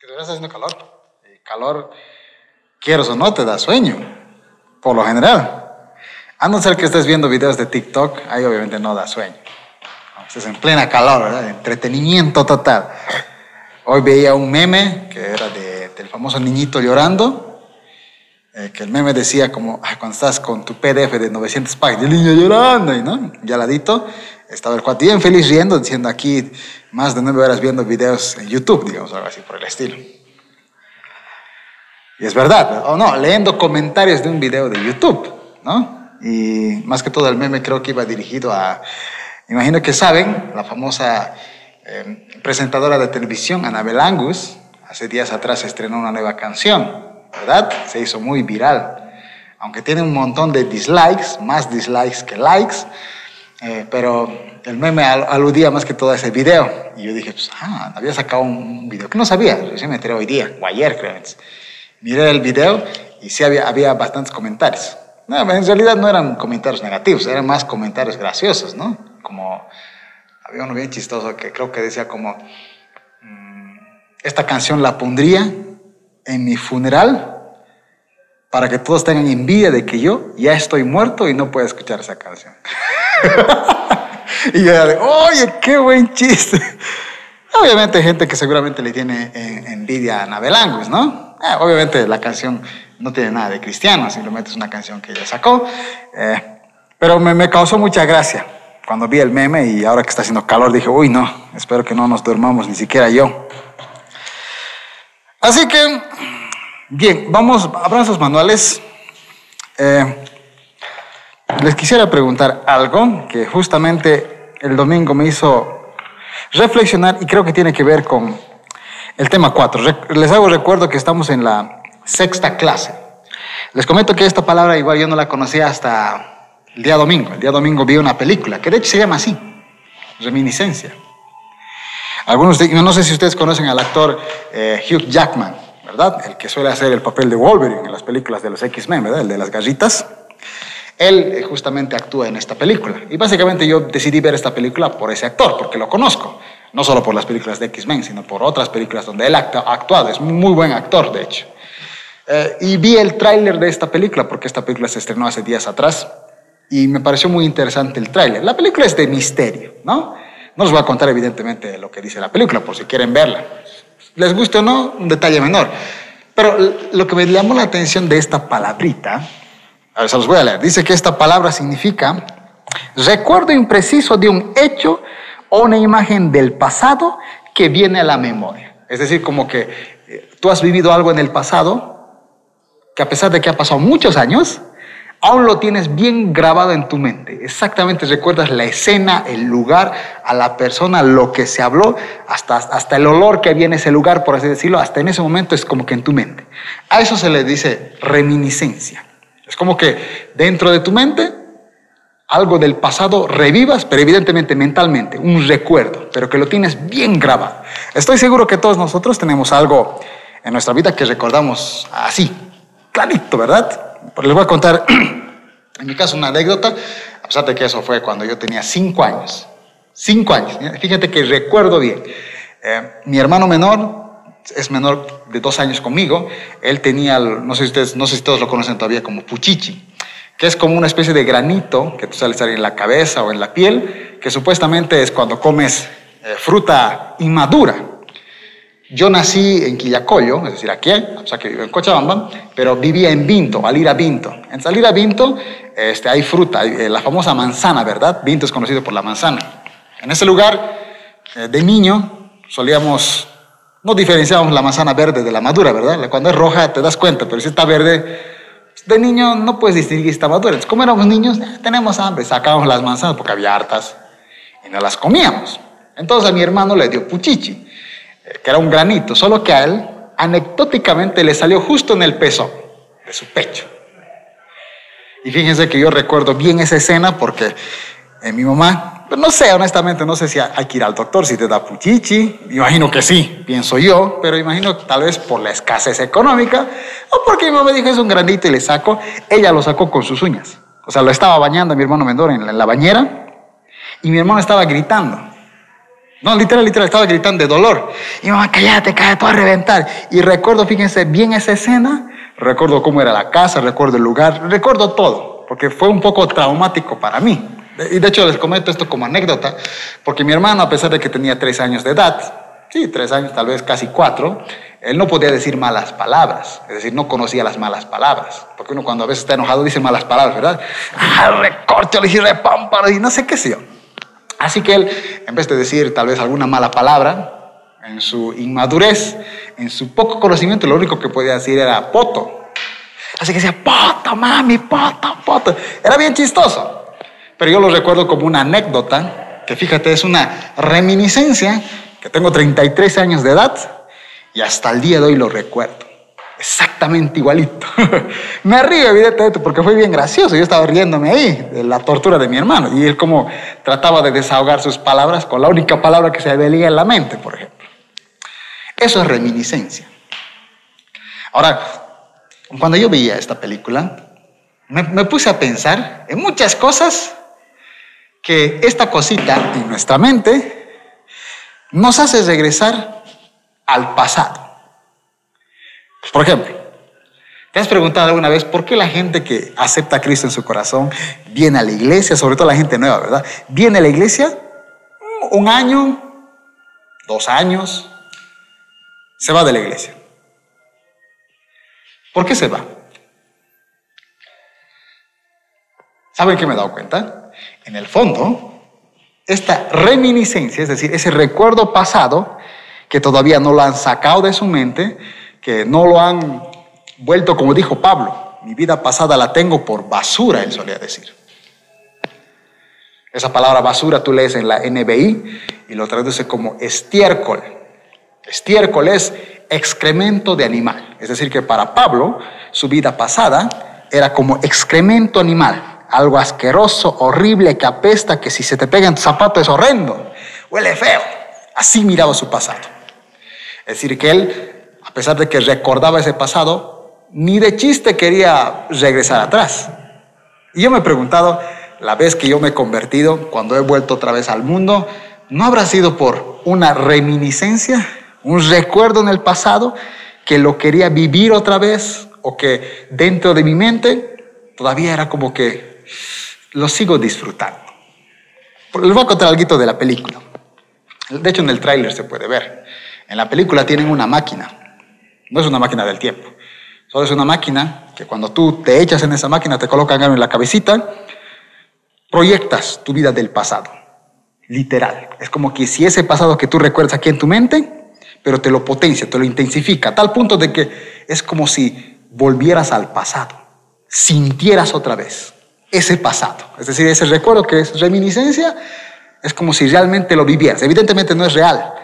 que te está haciendo calor. Calor, quieres o no, te da sueño, por lo general. A no ser que estés viendo videos de TikTok, ahí obviamente no da sueño. Estás en plena calor, ¿verdad? Entretenimiento total. Hoy veía un meme que era de, del famoso niñito llorando, eh, que el meme decía como, ah, cuando estás con tu PDF de 900 páginas, el niño llorando, y no, ya ladito, estaba el cuate bien feliz riendo, diciendo aquí más de nueve horas viendo videos en YouTube, digamos, algo así por el estilo. Y es verdad, o no, leyendo comentarios de un video de YouTube, ¿no? Y más que todo el meme creo que iba dirigido a, imagino que saben, la famosa eh, presentadora de televisión, Anabel Angus, hace días atrás estrenó una nueva canción, ¿verdad? Se hizo muy viral. Aunque tiene un montón de dislikes, más dislikes que likes, eh, pero el meme aludía más que todo a ese video. Y yo dije, pues, ah, había sacado un video que no sabía, recién me enteré hoy día, o ayer creo. Miré el video y sí había, había bastantes comentarios. No, en realidad no eran comentarios negativos, eran más comentarios graciosos, ¿no? Como, había uno bien chistoso que creo que decía como, mm, esta canción la pondría en mi funeral para que todos tengan envidia de que yo ya estoy muerto y no puedo escuchar esa canción. y yo de, oye, qué buen chiste. Obviamente gente que seguramente le tiene eh, envidia a Anabel Angus, ¿no? Eh, obviamente la canción no tiene nada de cristiano, simplemente es una canción que ella sacó. Eh, pero me, me, causó mucha gracia cuando vi el meme y ahora que está haciendo calor dije, uy, no, espero que no nos durmamos, ni siquiera yo. Así que Bien, vamos, abran sus manuales. Eh, les quisiera preguntar algo que justamente el domingo me hizo reflexionar y creo que tiene que ver con el tema 4. Les hago recuerdo que estamos en la sexta clase. Les comento que esta palabra igual yo no la conocía hasta el día domingo. El día domingo vi una película que de hecho se llama así, Reminiscencia. Algunos de, no sé si ustedes conocen al actor eh, Hugh Jackman. ¿verdad? El que suele hacer el papel de Wolverine en las películas de los X-Men, ¿verdad? El de las gallitas. Él eh, justamente actúa en esta película. Y básicamente yo decidí ver esta película por ese actor, porque lo conozco. No solo por las películas de X-Men, sino por otras películas donde él ha actuado. Es muy buen actor, de hecho. Eh, y vi el tráiler de esta película, porque esta película se estrenó hace días atrás. Y me pareció muy interesante el tráiler. La película es de misterio, ¿no? No les voy a contar evidentemente lo que dice la película, por si quieren verla les guste o no, un detalle menor. Pero lo que me llamó la atención de esta palabrita, a ver, se los voy a leer. Dice que esta palabra significa recuerdo impreciso de un hecho o una imagen del pasado que viene a la memoria. Es decir, como que eh, tú has vivido algo en el pasado que a pesar de que ha pasado muchos años, aún lo tienes bien grabado en tu mente. Exactamente recuerdas la escena, el lugar, a la persona, lo que se habló, hasta, hasta el olor que en ese lugar, por así decirlo, hasta en ese momento es como que en tu mente. A eso se le dice reminiscencia. Es como que dentro de tu mente algo del pasado revivas, pero evidentemente mentalmente, un recuerdo, pero que lo tienes bien grabado. Estoy seguro que todos nosotros tenemos algo en nuestra vida que recordamos así, clarito, ¿verdad? les voy a contar, en mi caso, una anécdota, a pesar de que eso fue cuando yo tenía cinco años. Cinco años. Fíjate que recuerdo bien. Eh, mi hermano menor es menor de dos años conmigo. Él tenía, no sé, si ustedes, no sé si todos lo conocen todavía como puchichi, que es como una especie de granito que tú sales en la cabeza o en la piel, que supuestamente es cuando comes eh, fruta inmadura. Yo nací en Quillacollo, es decir, aquí, o sea que vivo en Cochabamba, pero vivía en Vinto, al ir a Vinto. En salir a Vinto este, hay fruta, eh, la famosa manzana, ¿verdad? Vinto es conocido por la manzana. En ese lugar, eh, de niño, solíamos, no diferenciábamos la manzana verde de la madura, ¿verdad? Cuando es roja te das cuenta, pero si está verde, de niño no puedes distinguir si está madura. Entonces, como éramos niños, eh, tenemos hambre, sacábamos las manzanas porque había hartas y no las comíamos. Entonces a mi hermano le dio puchichi que era un granito, solo que a él anecdóticamente le salió justo en el peso de su pecho. Y fíjense que yo recuerdo bien esa escena porque eh, mi mamá, pues no sé, honestamente, no sé si hay que ir al doctor si te da puchichi, imagino que sí, pienso yo, pero imagino que tal vez por la escasez económica o porque mi mamá dijo es un granito y le saco, ella lo sacó con sus uñas. O sea, lo estaba bañando a mi hermano Mendoza en la bañera y mi hermano estaba gritando. No, literal, literal, estaba gritando de dolor. Y mamá, cállate, cállate, a reventar. Y recuerdo, fíjense bien esa escena, recuerdo cómo era la casa, recuerdo el lugar, recuerdo todo, porque fue un poco traumático para mí. Y de hecho les comento esto como anécdota, porque mi hermano, a pesar de que tenía tres años de edad, sí, tres años, tal vez casi cuatro, él no podía decir malas palabras, es decir, no conocía las malas palabras, porque uno cuando a veces está enojado dice malas palabras, ¿verdad? Ah, recorte, le repámparo y no sé qué sé yo. Así que él, en vez de decir tal vez alguna mala palabra, en su inmadurez, en su poco conocimiento, lo único que podía decir era poto. Así que decía, poto, mami, poto, poto. Era bien chistoso. Pero yo lo recuerdo como una anécdota, que fíjate, es una reminiscencia, que tengo 33 años de edad y hasta el día de hoy lo recuerdo exactamente igualito. me río, evidentemente, porque fue bien gracioso. Yo estaba riéndome ahí de la tortura de mi hermano. Y él como trataba de desahogar sus palabras con la única palabra que se veía en la mente, por ejemplo. Eso es reminiscencia. Ahora, cuando yo veía esta película, me, me puse a pensar en muchas cosas que esta cosita en nuestra mente nos hace regresar al pasado. Por ejemplo, ¿te has preguntado alguna vez por qué la gente que acepta a Cristo en su corazón viene a la iglesia, sobre todo la gente nueva, ¿verdad? Viene a la iglesia un año, dos años, se va de la iglesia. ¿Por qué se va? ¿Saben qué me he dado cuenta? En el fondo, esta reminiscencia, es decir, ese recuerdo pasado que todavía no lo han sacado de su mente, que no lo han vuelto, como dijo Pablo, mi vida pasada la tengo por basura, él solía decir. Esa palabra basura tú lees en la NBI y lo traduce como estiércol. Estiércol es excremento de animal. Es decir, que para Pablo su vida pasada era como excremento animal, algo asqueroso, horrible, que apesta, que si se te pega en tu zapato es horrendo, huele feo. Así miraba su pasado. Es decir, que él a pesar de que recordaba ese pasado, ni de chiste quería regresar atrás. Y yo me he preguntado, la vez que yo me he convertido, cuando he vuelto otra vez al mundo, ¿no habrá sido por una reminiscencia, un recuerdo en el pasado que lo quería vivir otra vez o que dentro de mi mente todavía era como que lo sigo disfrutando? Les voy a contar algo de la película. De hecho, en el tráiler se puede ver. En la película tienen una máquina no es una máquina del tiempo. Solo es una máquina que cuando tú te echas en esa máquina, te colocan algo en la cabecita, proyectas tu vida del pasado. Literal. Es como que si ese pasado que tú recuerdas aquí en tu mente, pero te lo potencia, te lo intensifica, a tal punto de que es como si volvieras al pasado, sintieras otra vez ese pasado. Es decir, ese recuerdo que es reminiscencia, es como si realmente lo vivieras. Evidentemente no es real,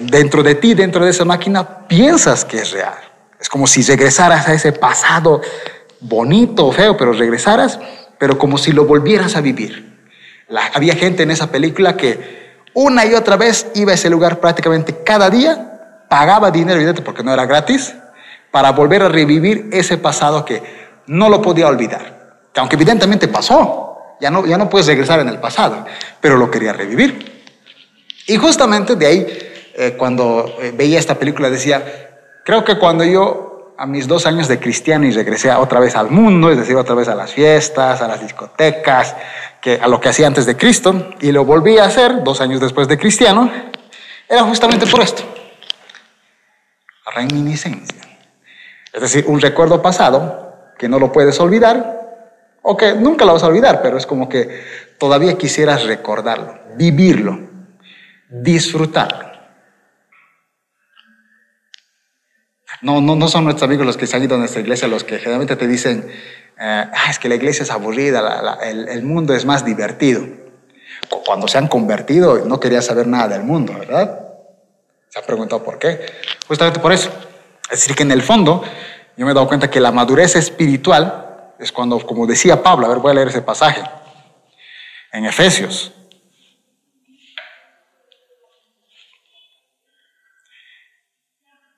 dentro de ti, dentro de esa máquina, piensas que es real. Es como si regresaras a ese pasado bonito o feo, pero regresaras, pero como si lo volvieras a vivir. había gente en esa película que una y otra vez iba a ese lugar prácticamente cada día, pagaba dinero, evidente, porque no era gratis, para volver a revivir ese pasado que no lo podía olvidar. Que aunque evidentemente pasó, ya no, ya no puedes regresar en el pasado, pero lo quería revivir. Y justamente de ahí eh, cuando eh, veía esta película decía, creo que cuando yo a mis dos años de cristiano y regresé otra vez al mundo, es decir, otra vez a las fiestas, a las discotecas, que, a lo que hacía antes de Cristo, y lo volví a hacer dos años después de cristiano, era justamente por esto, reminiscencia. Es decir, un recuerdo pasado que no lo puedes olvidar, o que nunca lo vas a olvidar, pero es como que todavía quisieras recordarlo, vivirlo, disfrutarlo. No, no, no son nuestros amigos los que se han ido a nuestra iglesia los que generalmente te dicen, eh, ah, es que la iglesia es aburrida, el, mundo es más divertido. Cuando se han convertido no quería saber nada del mundo, ¿verdad? Se han preguntado por qué. Justamente por eso. Es decir, que en el fondo yo me he dado cuenta que la madurez espiritual es cuando, como decía Pablo, a ver, voy a leer ese pasaje, en Efesios,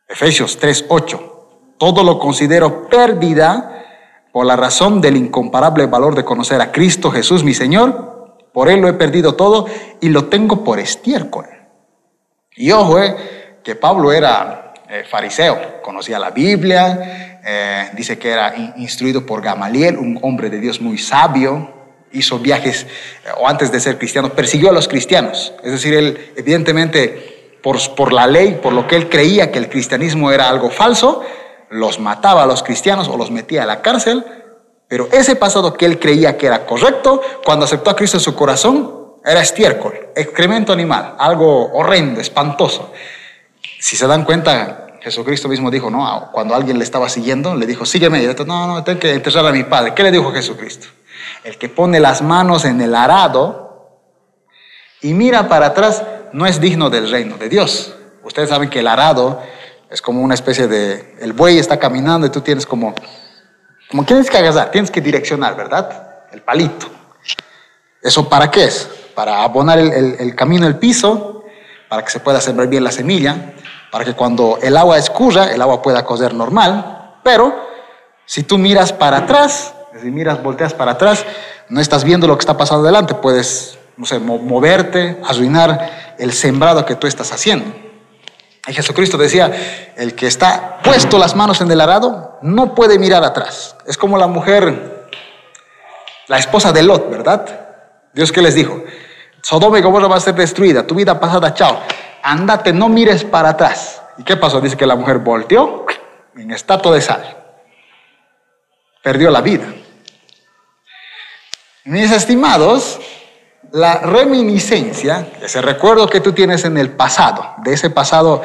Efesios 3:8. Todo lo considero pérdida por la razón del incomparable valor de conocer a Cristo Jesús mi Señor. Por Él lo he perdido todo y lo tengo por estiércol. Y ojo, eh, que Pablo era eh, fariseo, conocía la Biblia, eh, dice que era instruido por Gamaliel, un hombre de Dios muy sabio, hizo viajes, o antes de ser cristiano, persiguió a los cristianos. Es decir, él evidentemente, por, por la ley, por lo que él creía que el cristianismo era algo falso, los mataba a los cristianos o los metía a la cárcel, pero ese pasado que él creía que era correcto, cuando aceptó a Cristo en su corazón, era estiércol, excremento animal, algo horrendo, espantoso. Si se dan cuenta, Jesucristo mismo dijo, no, cuando alguien le estaba siguiendo, le dijo, sígueme. Y dijo, no, no, tengo que enterrar a mi padre. ¿Qué le dijo Jesucristo? El que pone las manos en el arado y mira para atrás no es digno del reino de Dios. Ustedes saben que el arado es como una especie de, el buey está caminando y tú tienes como, como tienes que agarrar, tienes que direccionar, ¿verdad? El palito. ¿Eso para qué es? Para abonar el, el, camino, el piso, para que se pueda sembrar bien la semilla, para que cuando el agua escurra, el agua pueda correr normal, pero si tú miras para atrás, si miras, volteas para atrás, no estás viendo lo que está pasando adelante, puedes, no sé, moverte, arruinar el sembrado que tú estás haciendo. Y Jesucristo decía, el que está puesto las manos en el arado no puede mirar atrás. Es como la mujer, la esposa de Lot, ¿verdad? Dios que les dijo, Sodoma y Gomorra va a ser destruida, tu vida pasada, chao. Andate, no mires para atrás. ¿Y qué pasó? Dice que la mujer volteó en estatua de sal. Perdió la vida. Mis estimados, la reminiscencia, ese recuerdo que tú tienes en el pasado, de ese pasado,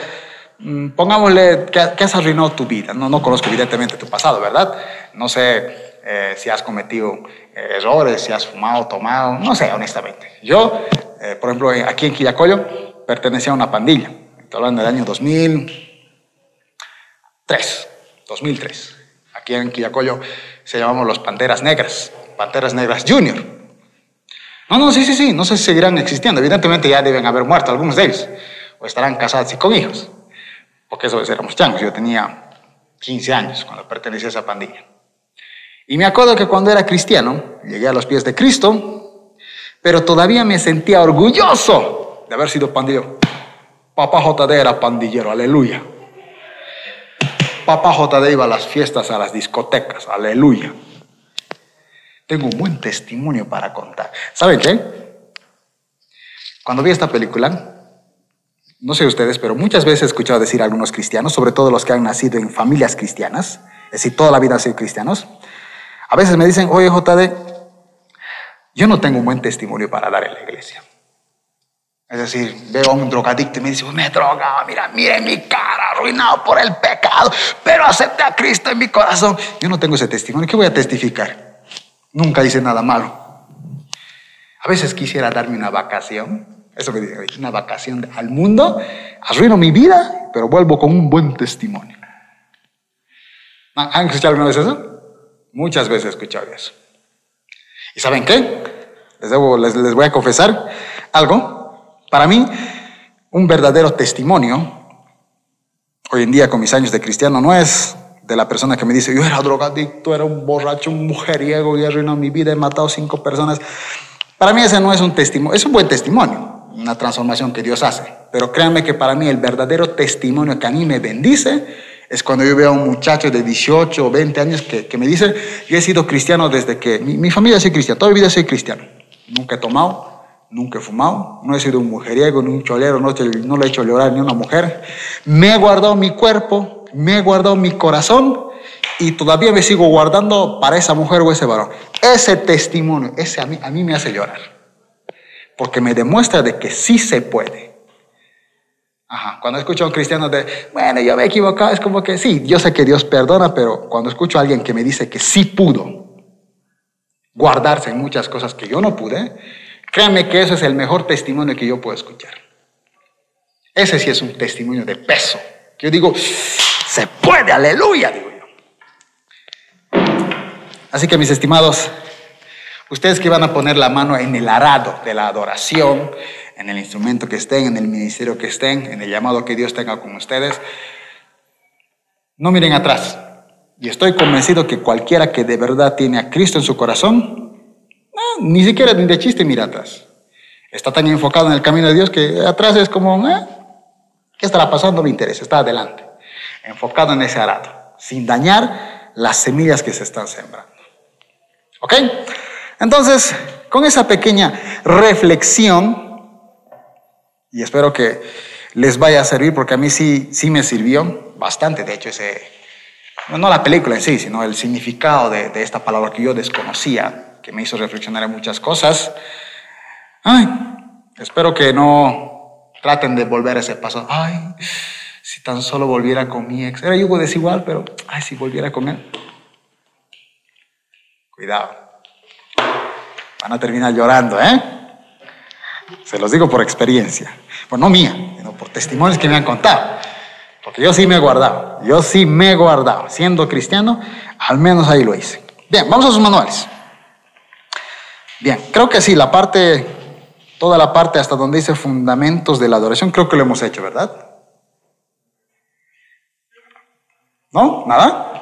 mm, pongámosle que, has arruinado tu vida. No, no conozco evidentemente tu pasado, ¿verdad? No sé eh, si has cometido eh, errores, si has fumado, tomado, no sé, honestamente. Yo, eh, por ejemplo, aquí en Quillacollo, pertenecía a una pandilla. Estoy hablando del año 2003, 2003. Aquí en Quillacollo se llamamos los Panteras Negras, Panteras Negras Junior. No, no, sí, sí, sí, no sé si seguirán existiendo. Evidentemente ya deben haber muerto algunos de ellos, o estarán casados y con hijos, porque eso éramos changos. Yo tenía 15 años cuando pertenecía a esa pandilla. Y me acuerdo que cuando era cristiano, llegué a los pies de Cristo, pero todavía me sentía orgulloso de haber sido pandillero. Papá JD era pandillero, aleluya. Papá JD iba a las fiestas, a las discotecas, aleluya. Tengo un buen testimonio para contar. ¿Saben qué? Cuando vi esta película, no sé ustedes, pero muchas veces he escuchado decir a algunos cristianos, sobre todo los que han nacido en familias cristianas, es decir, toda la vida han sido cristianos, a veces me dicen, oye JD, yo no tengo un buen testimonio para dar en la iglesia. Es decir, veo a un drogadicto y me dice, me drogaba, mira, mire mi cara, arruinado por el pecado, pero acepté a Cristo en mi corazón. Yo no tengo ese testimonio, ¿qué voy a testificar? Nunca hice nada malo. A veces quisiera darme una vacación, eso me dice, una vacación al mundo, arruino mi vida, pero vuelvo con un buen testimonio. ¿Han escuchado alguna vez eso? Muchas veces he escuchado eso. ¿Y saben qué? Les, les voy a confesar algo. Para mí, un verdadero testimonio, hoy en día con mis años de cristiano, no es de la persona que me dice, yo era drogadicto, era un borracho, un mujeriego y arruinado mi vida, he matado cinco personas. Para mí ese no es un testimonio, es un buen testimonio, una transformación que Dios hace. Pero créanme que para mí el verdadero testimonio que a mí me bendice es cuando yo veo a un muchacho de 18 o 20 años que, que me dice, yo he sido cristiano desde que, mi, mi familia es cristiana, toda mi vida soy cristiano. Nunca he tomado, nunca he fumado, no he sido un mujeriego, ni un cholero, no, no le he hecho llorar ni una mujer. Me he guardado mi cuerpo, me he guardado mi corazón y todavía me sigo guardando para esa mujer o ese varón. Ese testimonio, ese a mí, a mí me hace llorar. Porque me demuestra de que sí se puede. Ajá. Cuando escucho a un cristiano de, bueno, yo me he equivocado, es como que sí, yo sé que Dios perdona, pero cuando escucho a alguien que me dice que sí pudo guardarse en muchas cosas que yo no pude, créanme que eso es el mejor testimonio que yo puedo escuchar. Ese sí es un testimonio de peso. Yo digo, se puede, aleluya, digo yo. Así que mis estimados, ustedes que van a poner la mano en el arado de la adoración, en el instrumento que estén, en el ministerio que estén, en el llamado que Dios tenga con ustedes, no miren atrás. Y estoy convencido que cualquiera que de verdad tiene a Cristo en su corazón, ni siquiera ni de chiste mira atrás. Está tan enfocado en el camino de Dios que atrás es como, eh, ¿Qué estará pasando? Me interesa, está adelante, enfocado en ese arado, sin dañar las semillas que se están sembrando. ¿Ok? Entonces, con esa pequeña reflexión, y espero que les vaya a servir, porque a mí sí, sí me sirvió bastante, de hecho, ese, no la película en sí, sino el significado de, de esta palabra que yo desconocía, que me hizo reflexionar en muchas cosas. Ay, espero que no traten de volver a ese paso. Ay, si tan solo volviera con mi ex. Era yugo desigual, pero, ay, si volviera con él. Cuidado. Van a terminar llorando, ¿eh? Se los digo por experiencia. Pues no mía, sino por testimonios que me han contado. Porque yo sí me he guardado. Yo sí me he guardado. Siendo cristiano, al menos ahí lo hice. Bien, vamos a sus manuales. Bien, creo que sí, la parte, toda la parte hasta donde dice fundamentos de la adoración, creo que lo hemos hecho, ¿verdad? ¿No? ¿Nada?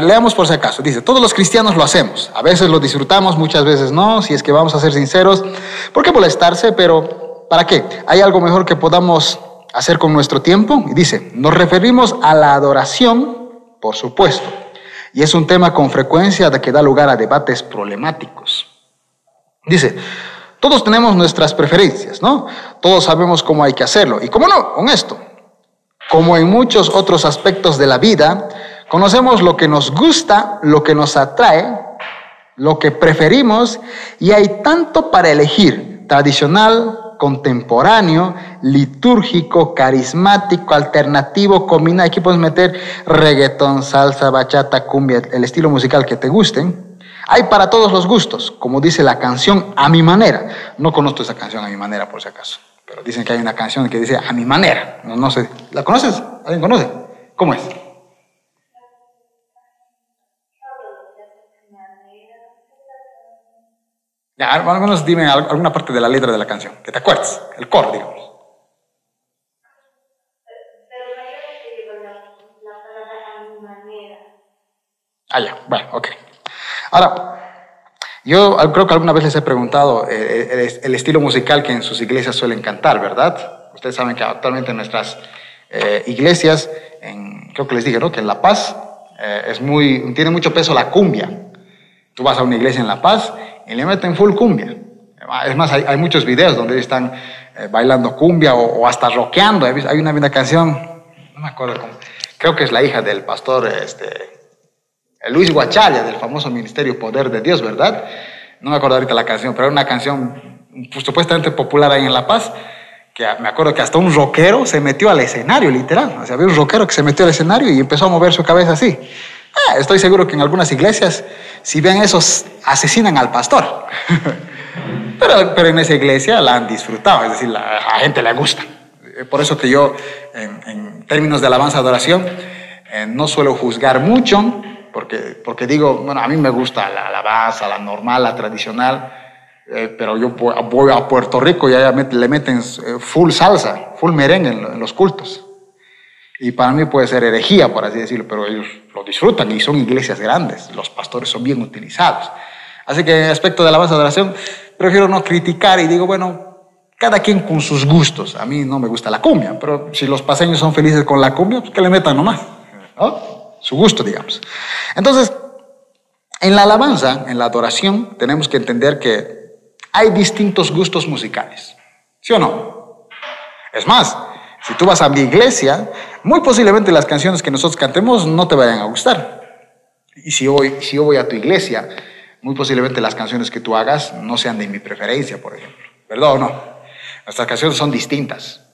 leamos por si acaso. Dice, todos los cristianos lo hacemos. A veces lo disfrutamos, muchas veces no, si es que vamos a ser sinceros. ¿Por qué molestarse? Pero, ¿para qué? ¿Hay algo mejor que podamos hacer con nuestro tiempo? Y dice, nos referimos a la adoración, por supuesto. Y es un tema con frecuencia que da lugar a debates problemáticos. Dice, todos tenemos nuestras preferencias, ¿no? Todos sabemos cómo hay que hacerlo. Y cómo no, con esto. Como en muchos otros aspectos de la vida, Conocemos lo que nos gusta, lo que nos atrae, lo que preferimos y hay tanto para elegir, tradicional, contemporáneo, litúrgico, carismático, alternativo, combina, aquí puedes meter reggaetón, salsa, bachata, cumbia, el estilo musical que te gusten. Hay para todos los gustos, como dice la canción A mi manera. No conozco esa canción A mi manera por si acaso, pero dicen que hay una canción que dice A mi manera. No, no sé, ¿la conoces? ¿Alguien conoce? ¿Cómo es? Ya, al menos dime alguna parte de la letra de la canción, que te acuerdes, el coro, digamos. Ah, ya, bueno, ok. Ahora, yo creo que alguna vez les he preguntado eh, eh, el, estilo musical que en sus iglesias suelen cantar, ¿verdad? Ustedes saben que actualmente en nuestras eh, iglesias, en, creo que les dije, ¿no? Que en La Paz es muy, tiene mucho peso la cumbia. Tú vas a una iglesia en La Paz y le meten full cumbia. Es más, hay, muchos videos donde están eh, bailando cumbia o, hasta rockeando. Hay una, una, canción, no me acuerdo cómo, creo que es la hija del pastor este, Luis Guachalla, del famoso Ministerio Poder de Dios, ¿verdad? No me acuerdo ahorita la canción, pero era una canción pues, supuestamente popular ahí en La Paz, que me acuerdo que hasta un rockero se metió al escenario, literal. O sea, había un rockero que se metió al escenario y empezó a mover su cabeza así. Ah, estoy seguro que en algunas iglesias, si ven esos, asesinan al pastor. pero, pero en esa iglesia la han disfrutado, es decir, la, a la gente le gusta. Eh, por eso que yo, en, términos de alabanza adoración, eh, no suelo juzgar mucho, porque, porque digo, bueno, a mí me gusta la alabanza, la normal, la tradicional, eh, pero yo voy a Puerto Rico y allá le meten full salsa, full merengue en los cultos. Y para mí puede ser herejía, por así decirlo, pero ellos lo disfrutan y son iglesias grandes. Los pastores son bien utilizados. Así que en aspecto de la base de oración, prefiero no criticar y digo, bueno, cada quien con sus gustos. A mí no me gusta la cumbia, pero si los paseños son felices con la cumbia, pues que le metan nomás. ¿no? Su gusto, digamos. Entonces, en la alabanza, en la adoración, tenemos que entender que hay distintos gustos musicales. ¿Sí o no? Es más, si tú vas a mi iglesia, muy posiblemente las canciones que nosotros cantemos no te vayan a gustar. Y si, hoy, si yo voy a tu iglesia, muy posiblemente las canciones que tú hagas no sean de mi preferencia, por ejemplo. ¿Verdad o no? Nuestras canciones son distintas.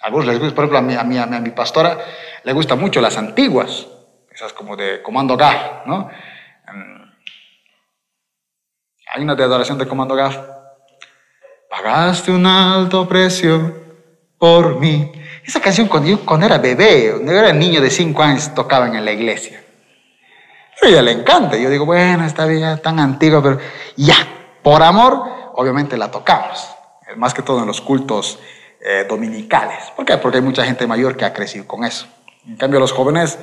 A algunos les gusta, por ejemplo, a mi, a mi, a mi pastora le gustan mucho las antiguas, esas como de Comando GAF, ¿no? Em, hay una de adoración de Comando GAF. Pagaste un alto precio por mí. Esa canción cuando yo cuando era bebé, cuando era niño de cinco años, tocaban en la iglesia. A ella le encanta. Yo digo, bueno, está bien, tan antigua, pero ya, por amor, obviamente la tocamos. Más que todo en los cultos eh, dominicales. ¿Por qué? Porque hay mucha gente mayor que ha crecido con eso. En cambio, los jóvenes,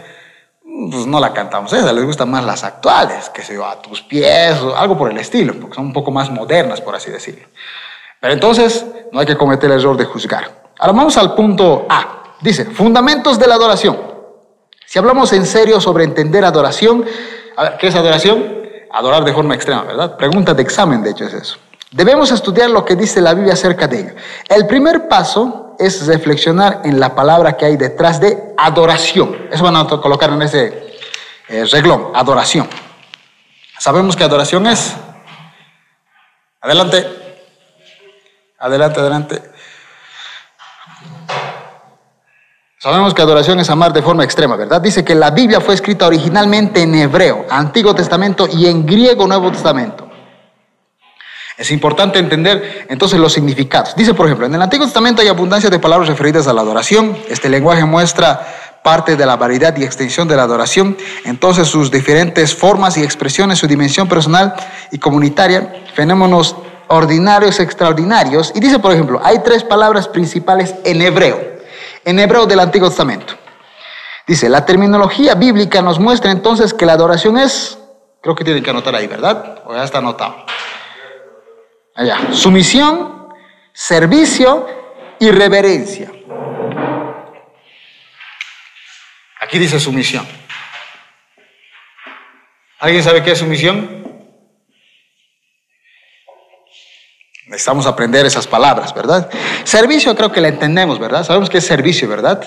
pues no la cantamos esa, les gustan más las actuales, que se va a tus pies, o algo por el estilo, porque son un poco más modernas, por así decirlo. Pero entonces, no hay que cometer el error de juzgar. Ahora vamos al punto A. Dice, fundamentos de la adoración. Si hablamos en serio sobre entender adoración, ¿qué es adoración? Adorar de forma extrema, ¿verdad? Pregunta de examen, de hecho, es eso. Debemos estudiar lo que dice la Biblia acerca de ello. El primer paso es reflexionar en la palabra que hay detrás de adoración. Eso van a colocar en ese eh, reglón, adoración. Sabemos que adoración es. Adelante. Adelante, adelante. Sabemos que adoración es amar de forma extrema, ¿verdad? Dice que la Biblia fue escrita originalmente en hebreo, Antiguo Testamento y en griego, Nuevo Testamento. Es importante entender entonces los significados. Dice, por ejemplo, en el Antiguo Testamento hay abundancia de palabras referidas a la adoración. Este lenguaje muestra parte de la variedad y extensión de la adoración, entonces sus diferentes formas y expresiones, su dimensión personal y comunitaria, fenómenos ordinarios, extraordinarios. Y dice, por ejemplo, hay tres palabras principales en hebreo en hebreo del Antiguo Testamento. Dice, la terminología bíblica nos muestra entonces que la adoración es, creo que tienen que anotar ahí, ¿verdad? O ya está anotado. Allá, sumisión, servicio y reverencia. Aquí dice sumisión. ¿Alguien sabe qué es sumisión? Necesitamos aprender esas palabras, ¿verdad? Servicio creo que la entendemos, ¿verdad? Sabemos que es servicio, ¿verdad?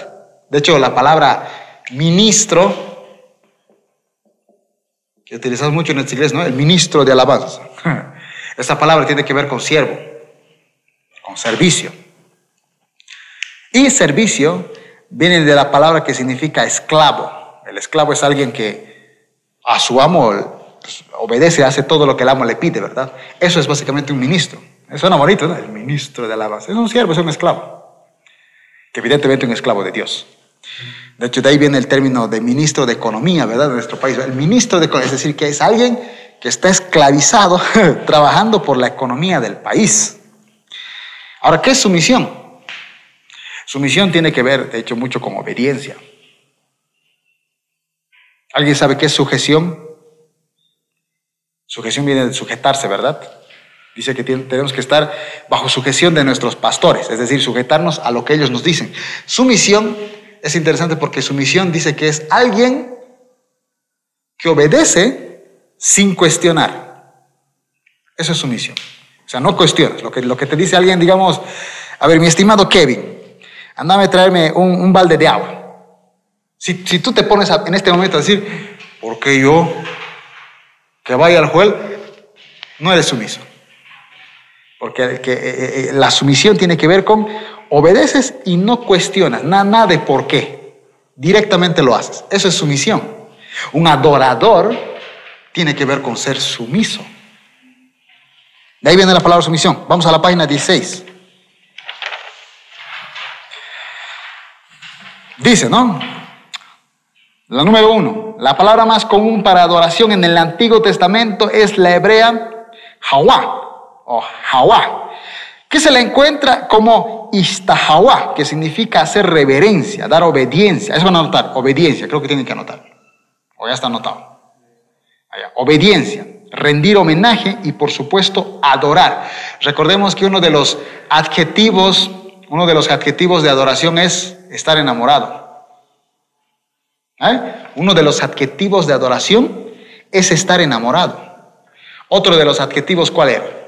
De hecho, la palabra ministro, que utilizamos mucho en el inglés, ¿no? El ministro de alabanza. Esta palabra tiene que ver con siervo, con servicio. Y servicio viene de la palabra que significa esclavo. El esclavo es alguien que a su amo pues, obedece, hace todo lo que el amo le pide, ¿verdad? Eso es básicamente un ministro. Suena bonito, ¿no? El ministro de alabanza. Es un siervo, es un esclavo. Que evidentemente es un esclavo de Dios. De hecho, de ahí viene el término de ministro de economía, ¿verdad? De nuestro país. El ministro de economía, es decir, que es alguien que está esclavizado trabajando por la economía del país. Ahora, ¿qué es su misión? Su misión tiene que ver, de hecho, mucho con obediencia. ¿Alguien sabe qué es sujeción? Sujeción viene de sujetarse, ¿verdad? Dice que tenemos que estar bajo sujeción de nuestros pastores, es decir, sujetarnos a lo que ellos nos dicen. Su misión es interesante porque su misión dice que es alguien que obedece sin cuestionar. Eso es su misión. O sea, no cuestionas. Lo que, lo que te dice alguien, digamos, a ver, mi estimado Kevin, andame a traerme un, balde de agua. Si, tú te pones en este momento a decir, ¿por qué yo? Que vaya al juez, no eres sumiso. Porque eh, eh, la sumisión tiene que ver con obedeces y no cuestionas, nada, de por qué. Directamente lo haces. Eso es sumisión. Un adorador tiene que ver con ser sumiso. De ahí viene la palabra sumisión. Vamos a la página 16. Dice, ¿no? La número uno, la palabra más común para adoración en el Antiguo Testamento es la hebrea Hawá o Hawa, que se la encuentra como Istahawa, que significa hacer reverencia, dar obediencia. Eso van a anotar, obediencia, creo que tienen que anotar. O ya está anotado. Obediencia, rendir homenaje y por supuesto adorar. Recordemos que uno de los adjetivos, uno de los adjetivos de adoración es estar enamorado. ¿Eh? Uno de los adjetivos de adoración es estar enamorado. Otro de los adjetivos, ¿cuál era?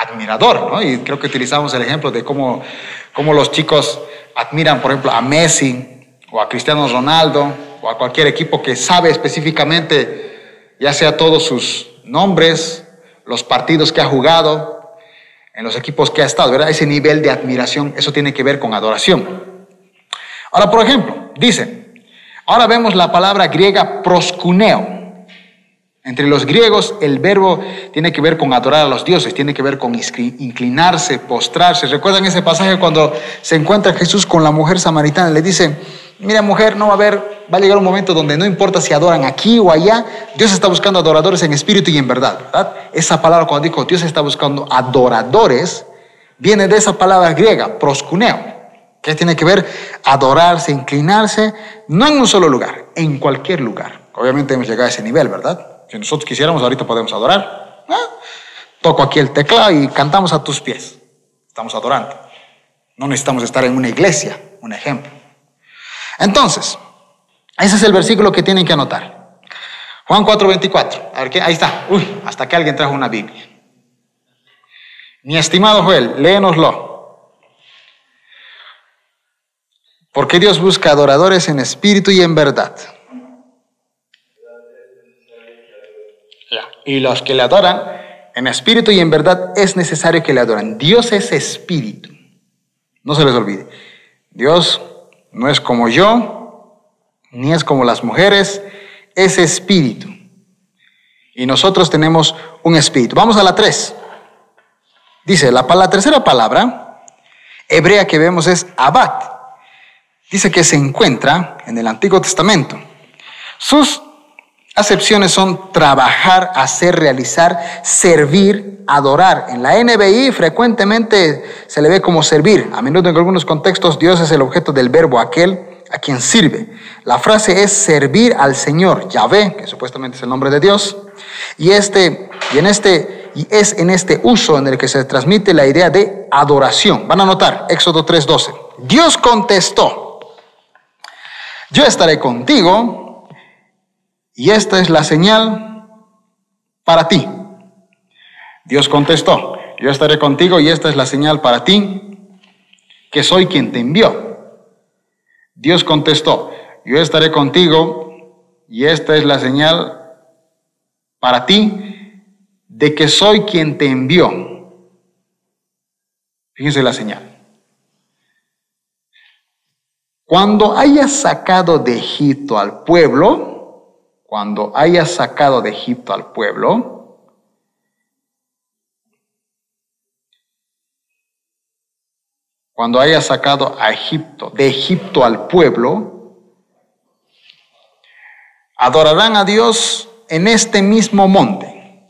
Admirador, ¿no? Y creo que utilizamos el ejemplo de cómo, cómo los chicos admiran, por ejemplo, a Messi o a Cristiano Ronaldo o a cualquier equipo que sabe específicamente, ya sea todos sus nombres, los partidos que ha jugado, en los equipos que ha estado, ¿verdad? Ese nivel de admiración, eso tiene que ver con adoración. Ahora, por ejemplo, dice, ahora vemos la palabra griega proscuneo. Entre los griegos el verbo tiene que ver con adorar a los dioses, tiene que ver con inclinarse, postrarse. ¿Recuerdan ese pasaje cuando se encuentra Jesús con la mujer samaritana? Le dice, mira mujer, no va a haber, va a llegar un momento donde no importa si adoran aquí o allá, Dios está buscando adoradores en espíritu y en verdad, ¿verdad? Esa palabra cuando dijo Dios está buscando adoradores, viene de esa palabra griega, proscuneo, que tiene que ver adorarse, inclinarse, no en un solo lugar, en cualquier lugar. Obviamente hemos llegado a ese nivel, ¿verdad? Si nosotros quisiéramos, ahorita podemos adorar. Toco aquí el teclado y cantamos a tus pies. Estamos adorando. No necesitamos estar en una iglesia, un ejemplo. Entonces, ese es el versículo que tienen que anotar. Juan 4:24. A ver, ahí está. Uy, hasta que alguien trajo una Biblia. Mi estimado Joel, léenoslo. Porque Dios busca adoradores en espíritu y en verdad. Y los que le adoran en espíritu y en verdad es necesario que le adoren. Dios es espíritu. No se les olvide. Dios no es como yo, ni es como las mujeres, es espíritu. Y nosotros tenemos un espíritu. Vamos a la tres. Dice, la, la tercera palabra hebrea que vemos es abad. Dice que se encuentra en el Antiguo Testamento. Sus acepciones son trabajar, hacer, realizar, servir, adorar. En la NBI frecuentemente se le ve como servir. A menudo en algunos contextos Dios es el objeto del verbo aquel a quien sirve. La frase es servir al Señor, Yahvé, que supuestamente es el nombre de Dios. Y, este, y, en este, y es en este uso en el que se transmite la idea de adoración. Van a notar, Éxodo 3:12. Dios contestó, yo estaré contigo y esta es la señal para ti. Dios contestó, yo estaré contigo y esta es la señal para ti, que soy quien te envió. Dios contestó, yo estaré contigo y esta es la señal para ti de que soy quien te envió. Fíjense la señal. Cuando hayas sacado de Egipto al pueblo, cuando haya sacado de Egipto al pueblo, cuando haya sacado a Egipto, de Egipto al pueblo, adorarán a Dios en este mismo monte.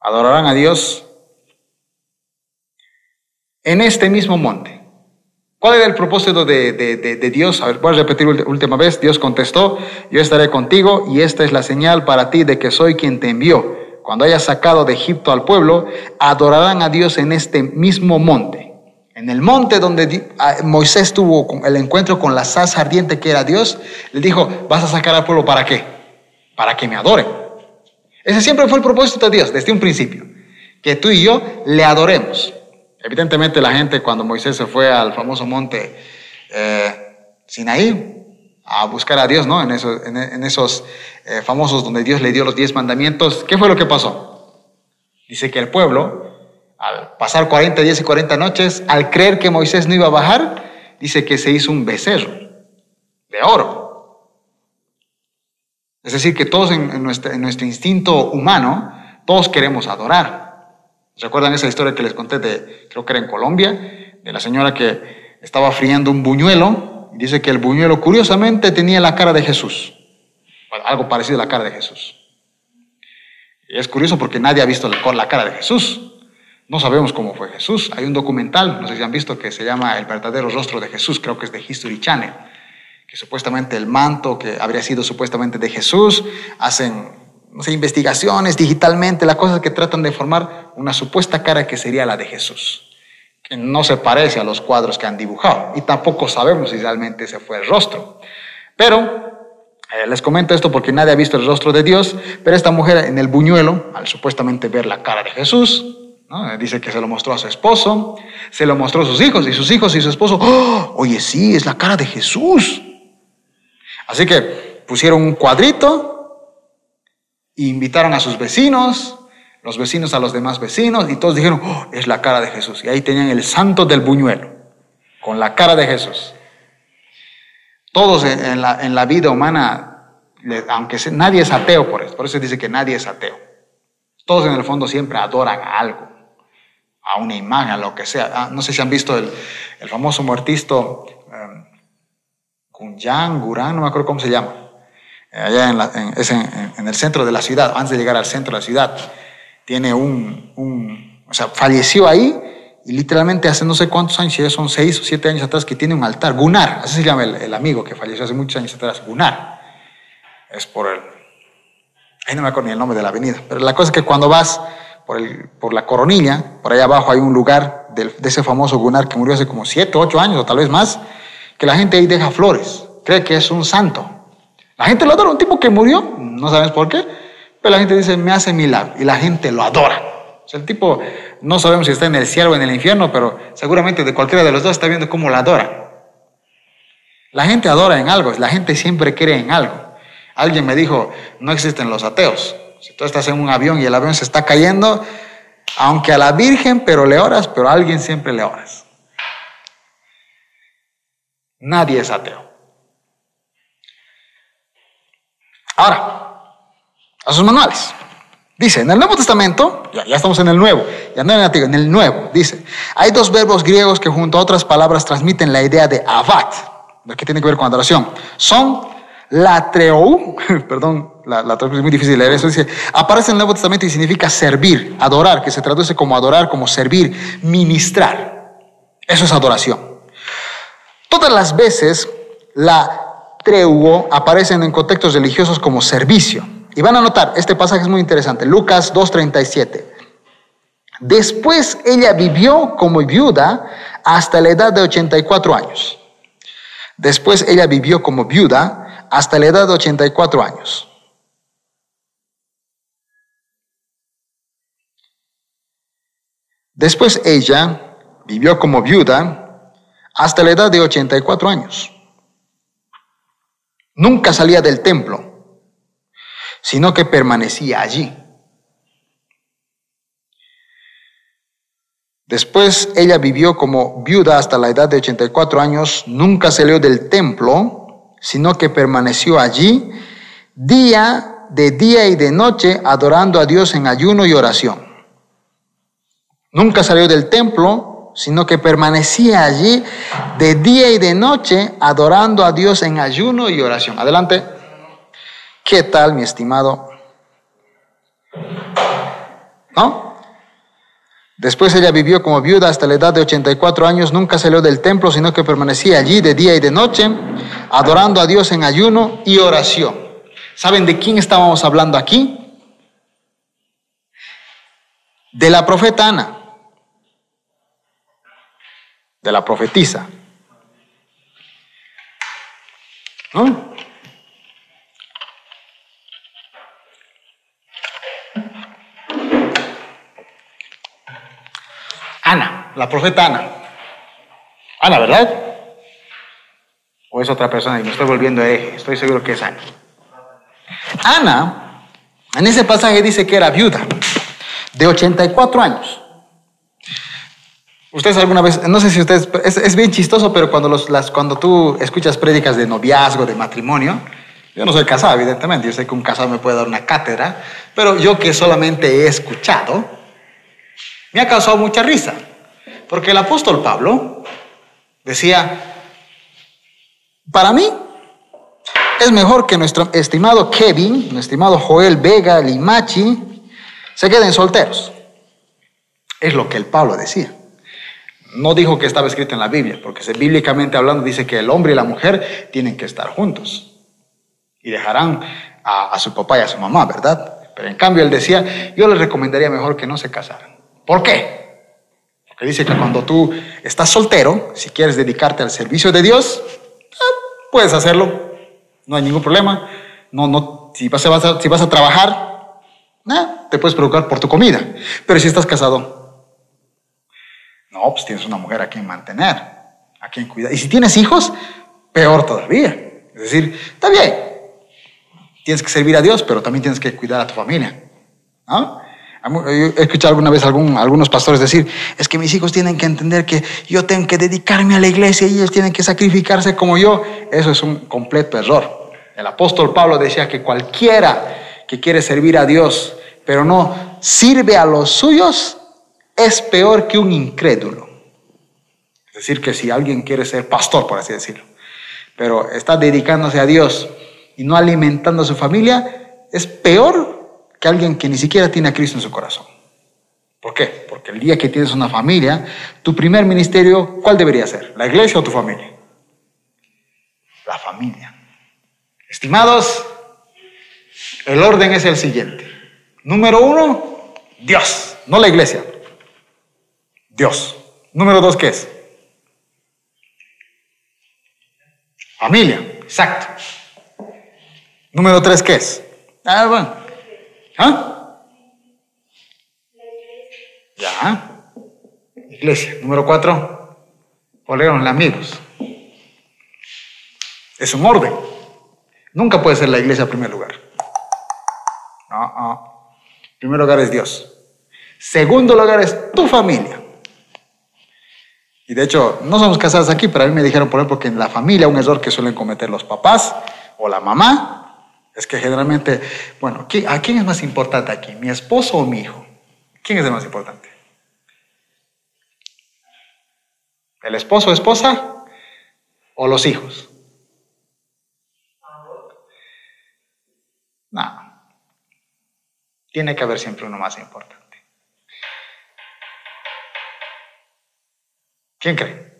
Adorarán a Dios en este mismo monte. ¿Cuál era el propósito de, Dios? A ver, voy a repetir última vez. Dios contestó, yo estaré contigo y esta es la señal para ti de que soy quien te envió. Cuando hayas sacado de Egipto al pueblo, adorarán a Dios en este mismo monte. En el monte donde Moisés tuvo el encuentro con la salsa ardiente que era Dios, le dijo, vas a sacar al pueblo para qué? Para que me adoren. Ese siempre fue el propósito de Dios desde un principio, que tú y yo le adoremos. Evidentemente la gente cuando Moisés se fue al famoso monte eh, Sinaí a buscar a Dios, ¿no? En esos, en, esos eh, famosos donde Dios le dio los diez mandamientos, ¿qué fue lo que pasó? Dice que el pueblo, al pasar 40 días y 40 noches, al creer que Moisés no iba a bajar, dice que se hizo un becerro de oro. Es decir, que todos en nuestro instinto humano, todos queremos adorar. ¿Recuerdan esa historia que les conté de, creo que era en Colombia, de la señora que estaba friendo un buñuelo dice que el buñuelo curiosamente tenía la cara de Jesús, algo parecido a la cara de Jesús. Y es curioso porque nadie ha visto la cara de Jesús. No sabemos cómo fue Jesús. Hay un documental, no sé si han visto, que se llama El verdadero rostro de Jesús, creo que es de History Channel, que supuestamente el manto que habría sido supuestamente de Jesús, hacen no investigaciones digitalmente, las cosas que tratan de formar una supuesta cara que sería la de Jesús, que no se parece a los cuadros que han dibujado y tampoco sabemos si realmente ese fue el rostro. Pero eh, les comento esto porque nadie ha visto el rostro de Dios, pero esta mujer en el buñuelo, al supuestamente ver la cara de Jesús, dice que se lo mostró a su esposo, se lo mostró a sus hijos y sus hijos y su esposo, ¡Oh! oye, sí, es la cara de Jesús. Así que pusieron un cuadrito invitaron a sus vecinos, los vecinos a los demás vecinos, y todos dijeron, oh, es la cara de Jesús. Y ahí tenían el santo del buñuelo, con la cara de Jesús. Todos en la, vida humana, aunque nadie es ateo por eso, por eso dice que nadie es ateo. Todos en el fondo siempre adoran a algo, a una imagen, a lo que sea. Ah, no sé si han visto el, famoso muertisto um, Gurán, no me acuerdo cómo se llama allá en, el centro de la ciudad, antes de llegar al centro de la ciudad. Tiene un, o sea, falleció ahí y literalmente hace no sé cuántos años, son seis o siete años atrás, que tiene un altar, Gunar, así se llama el, amigo que falleció hace muchos años atrás, Gunar. Es por el, ahí no me acuerdo ni el nombre de la avenida, pero la cosa es que cuando vas por, el, por la coronilla, por allá abajo hay un lugar de, ese famoso Gunnar que murió hace como 7, 8 años o tal vez más, que la gente ahí deja flores, cree que es un santo. La gente lo adora, un tipo que murió, no sabes por qué, pero la gente dice, me hace milagro, y la gente lo adora. El tipo, no sabemos si está en el cielo o en el infierno, pero seguramente de cualquiera de los dos está viendo cómo lo adora. La gente adora en algo, la gente siempre cree en algo. Alguien me dijo, no existen los ateos. Si tú estás en un avión y el avión se está cayendo, aunque a la Virgen, pero le oras, pero a alguien siempre le oras. Nadie es ateo. Ahora, a sus manuales. Dice, en el Nuevo Testamento, ya, estamos en el Nuevo, ya no en el Antiguo, en el Nuevo, dice, hay dos verbos griegos que junto a otras palabras transmiten la idea de avat, que tiene que ver con adoración. Son latreu, perdón, la, la es muy difícil leer eso, dice, aparece en el Nuevo Testamento y significa servir, adorar, que se traduce como adorar, como servir, ministrar. Eso es adoración. Todas las veces la treuo aparecen en contextos religiosos como servicio. Y van a notar, este pasaje es muy interesante, Lucas 2.37. Después ella vivió como viuda hasta la edad de 84 años. Después ella vivió como viuda hasta la edad de 84 años. Después ella vivió como viuda hasta la edad de 84 años. Nunca salía del templo, sino que permanecía allí. Después ella vivió como viuda hasta la edad de 84 años, nunca salió del templo, sino que permaneció allí día de día y de noche adorando a Dios en ayuno y oración. Nunca salió del templo, sino que permanecía allí de día y de noche adorando a Dios en ayuno y oración. Adelante. ¿Qué tal, mi estimado? ¿No? Después ella vivió como viuda hasta la edad de 84 años, nunca salió del templo, sino que permanecía allí de día y de noche, adorando a Dios en ayuno y oración. ¿Saben de quién estábamos hablando aquí? De la profeta Ana, de la profetisa. ¿No? Ana, la profeta Ana. Ana, ¿verdad? ¿O es otra persona? Y me estoy volviendo a eje. Estoy seguro que es Ana. Ana, en ese pasaje dice que era viuda, de 84 años. Ustedes alguna vez, no sé si ustedes, es, bien chistoso, pero cuando, los, las, cuando tú escuchas prédicas de noviazgo, de matrimonio, yo no soy casado, evidentemente, yo sé que un casado me puede dar una cátedra, pero yo que solamente he escuchado, me ha causado mucha risa, porque el apóstol Pablo decía, para mí es mejor que nuestro estimado Kevin, nuestro estimado Joel Vega, Limachi, se queden solteros. Es lo que el Pablo decía. No dijo que estaba escrito en la Biblia, porque bíblicamente hablando dice que el hombre y la mujer tienen que estar juntos y dejarán a, su papá y a su mamá, ¿verdad? Pero en cambio él decía, yo les recomendaría mejor que no se casaran. ¿Por qué? Porque dice que cuando tú estás soltero, si quieres dedicarte al servicio de Dios, ah, puedes hacerlo, no hay ningún problema. No, no, si vas a, trabajar, ah, te puedes preocupar por tu comida. Pero si estás casado, no, tienes una mujer a quien mantener, a quien cuidar. Y si tienes hijos, peor todavía. Es decir, está bien, tienes que servir a Dios, pero también tienes que cuidar a tu familia. ¿no? He escuchado alguna vez algún, algunos pastores decir, es que mis hijos tienen que entender que yo tengo que dedicarme a la iglesia y ellos tienen que sacrificarse como yo. Eso es un completo error. El apóstol Pablo decía que cualquiera que quiere servir a Dios, pero no sirve a los suyos, es peor que un incrédulo. Es decir, que si alguien quiere ser pastor, por así decirlo, pero está dedicándose a Dios y no alimentando a su familia, es peor que alguien que ni siquiera tiene a Cristo en su corazón. ¿Por qué? Porque el día que tienes una familia, tu primer ministerio, ¿cuál debería ser? ¿La iglesia o tu familia? La familia. Estimados, El orden es el siguiente. Número uno, Dios, no la iglesia. Dios. Número dos, ¿qué es? Familia, exacto. Número tres, ¿qué es? Ah, bueno. ¿Ah? Ya. Iglesia. Número cuatro, los amigos. Es un orden. Nunca puede ser la iglesia en primer lugar. No, no. Primer lugar es Dios. Segundo lugar es tu familia. Y de hecho, no somos casados aquí, pero a mí me dijeron, por ejemplo, que en la familia un error que suelen cometer los papás o la mamá es que generalmente, bueno, ¿a quién es más importante aquí? ¿Mi esposo o mi hijo? ¿Quién es el más importante? ¿El esposo o esposa o los hijos? No. Tiene que haber siempre uno más importante. ¿Quién cree?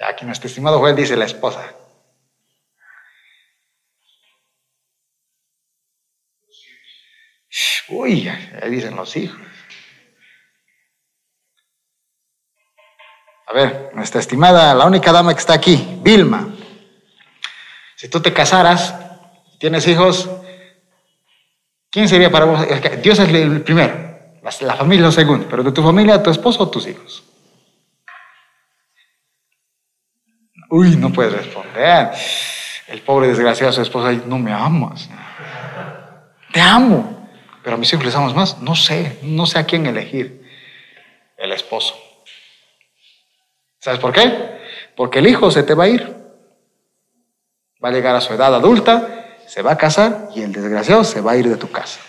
Aquí nuestro estimado juez dice la esposa. Uy, ahí dicen los hijos. A ver, nuestra estimada, la única dama que está aquí, Vilma. Si tú te casaras, tienes hijos, ¿quién sería para vos? Dios es el primero. La, familia es segundo, pero de tu familia, tu esposo o tus hijos. Uy, no puedes responder. El pobre desgraciado, su esposa, no me amas. Te amo. Pero a mis hijos les amo más. No sé, no sé a quién elegir. El esposo. ¿Sabes por qué? Porque el hijo se te va a ir. Va a llegar a su edad adulta, se va a casar y el desgraciado se va a ir de tu casa.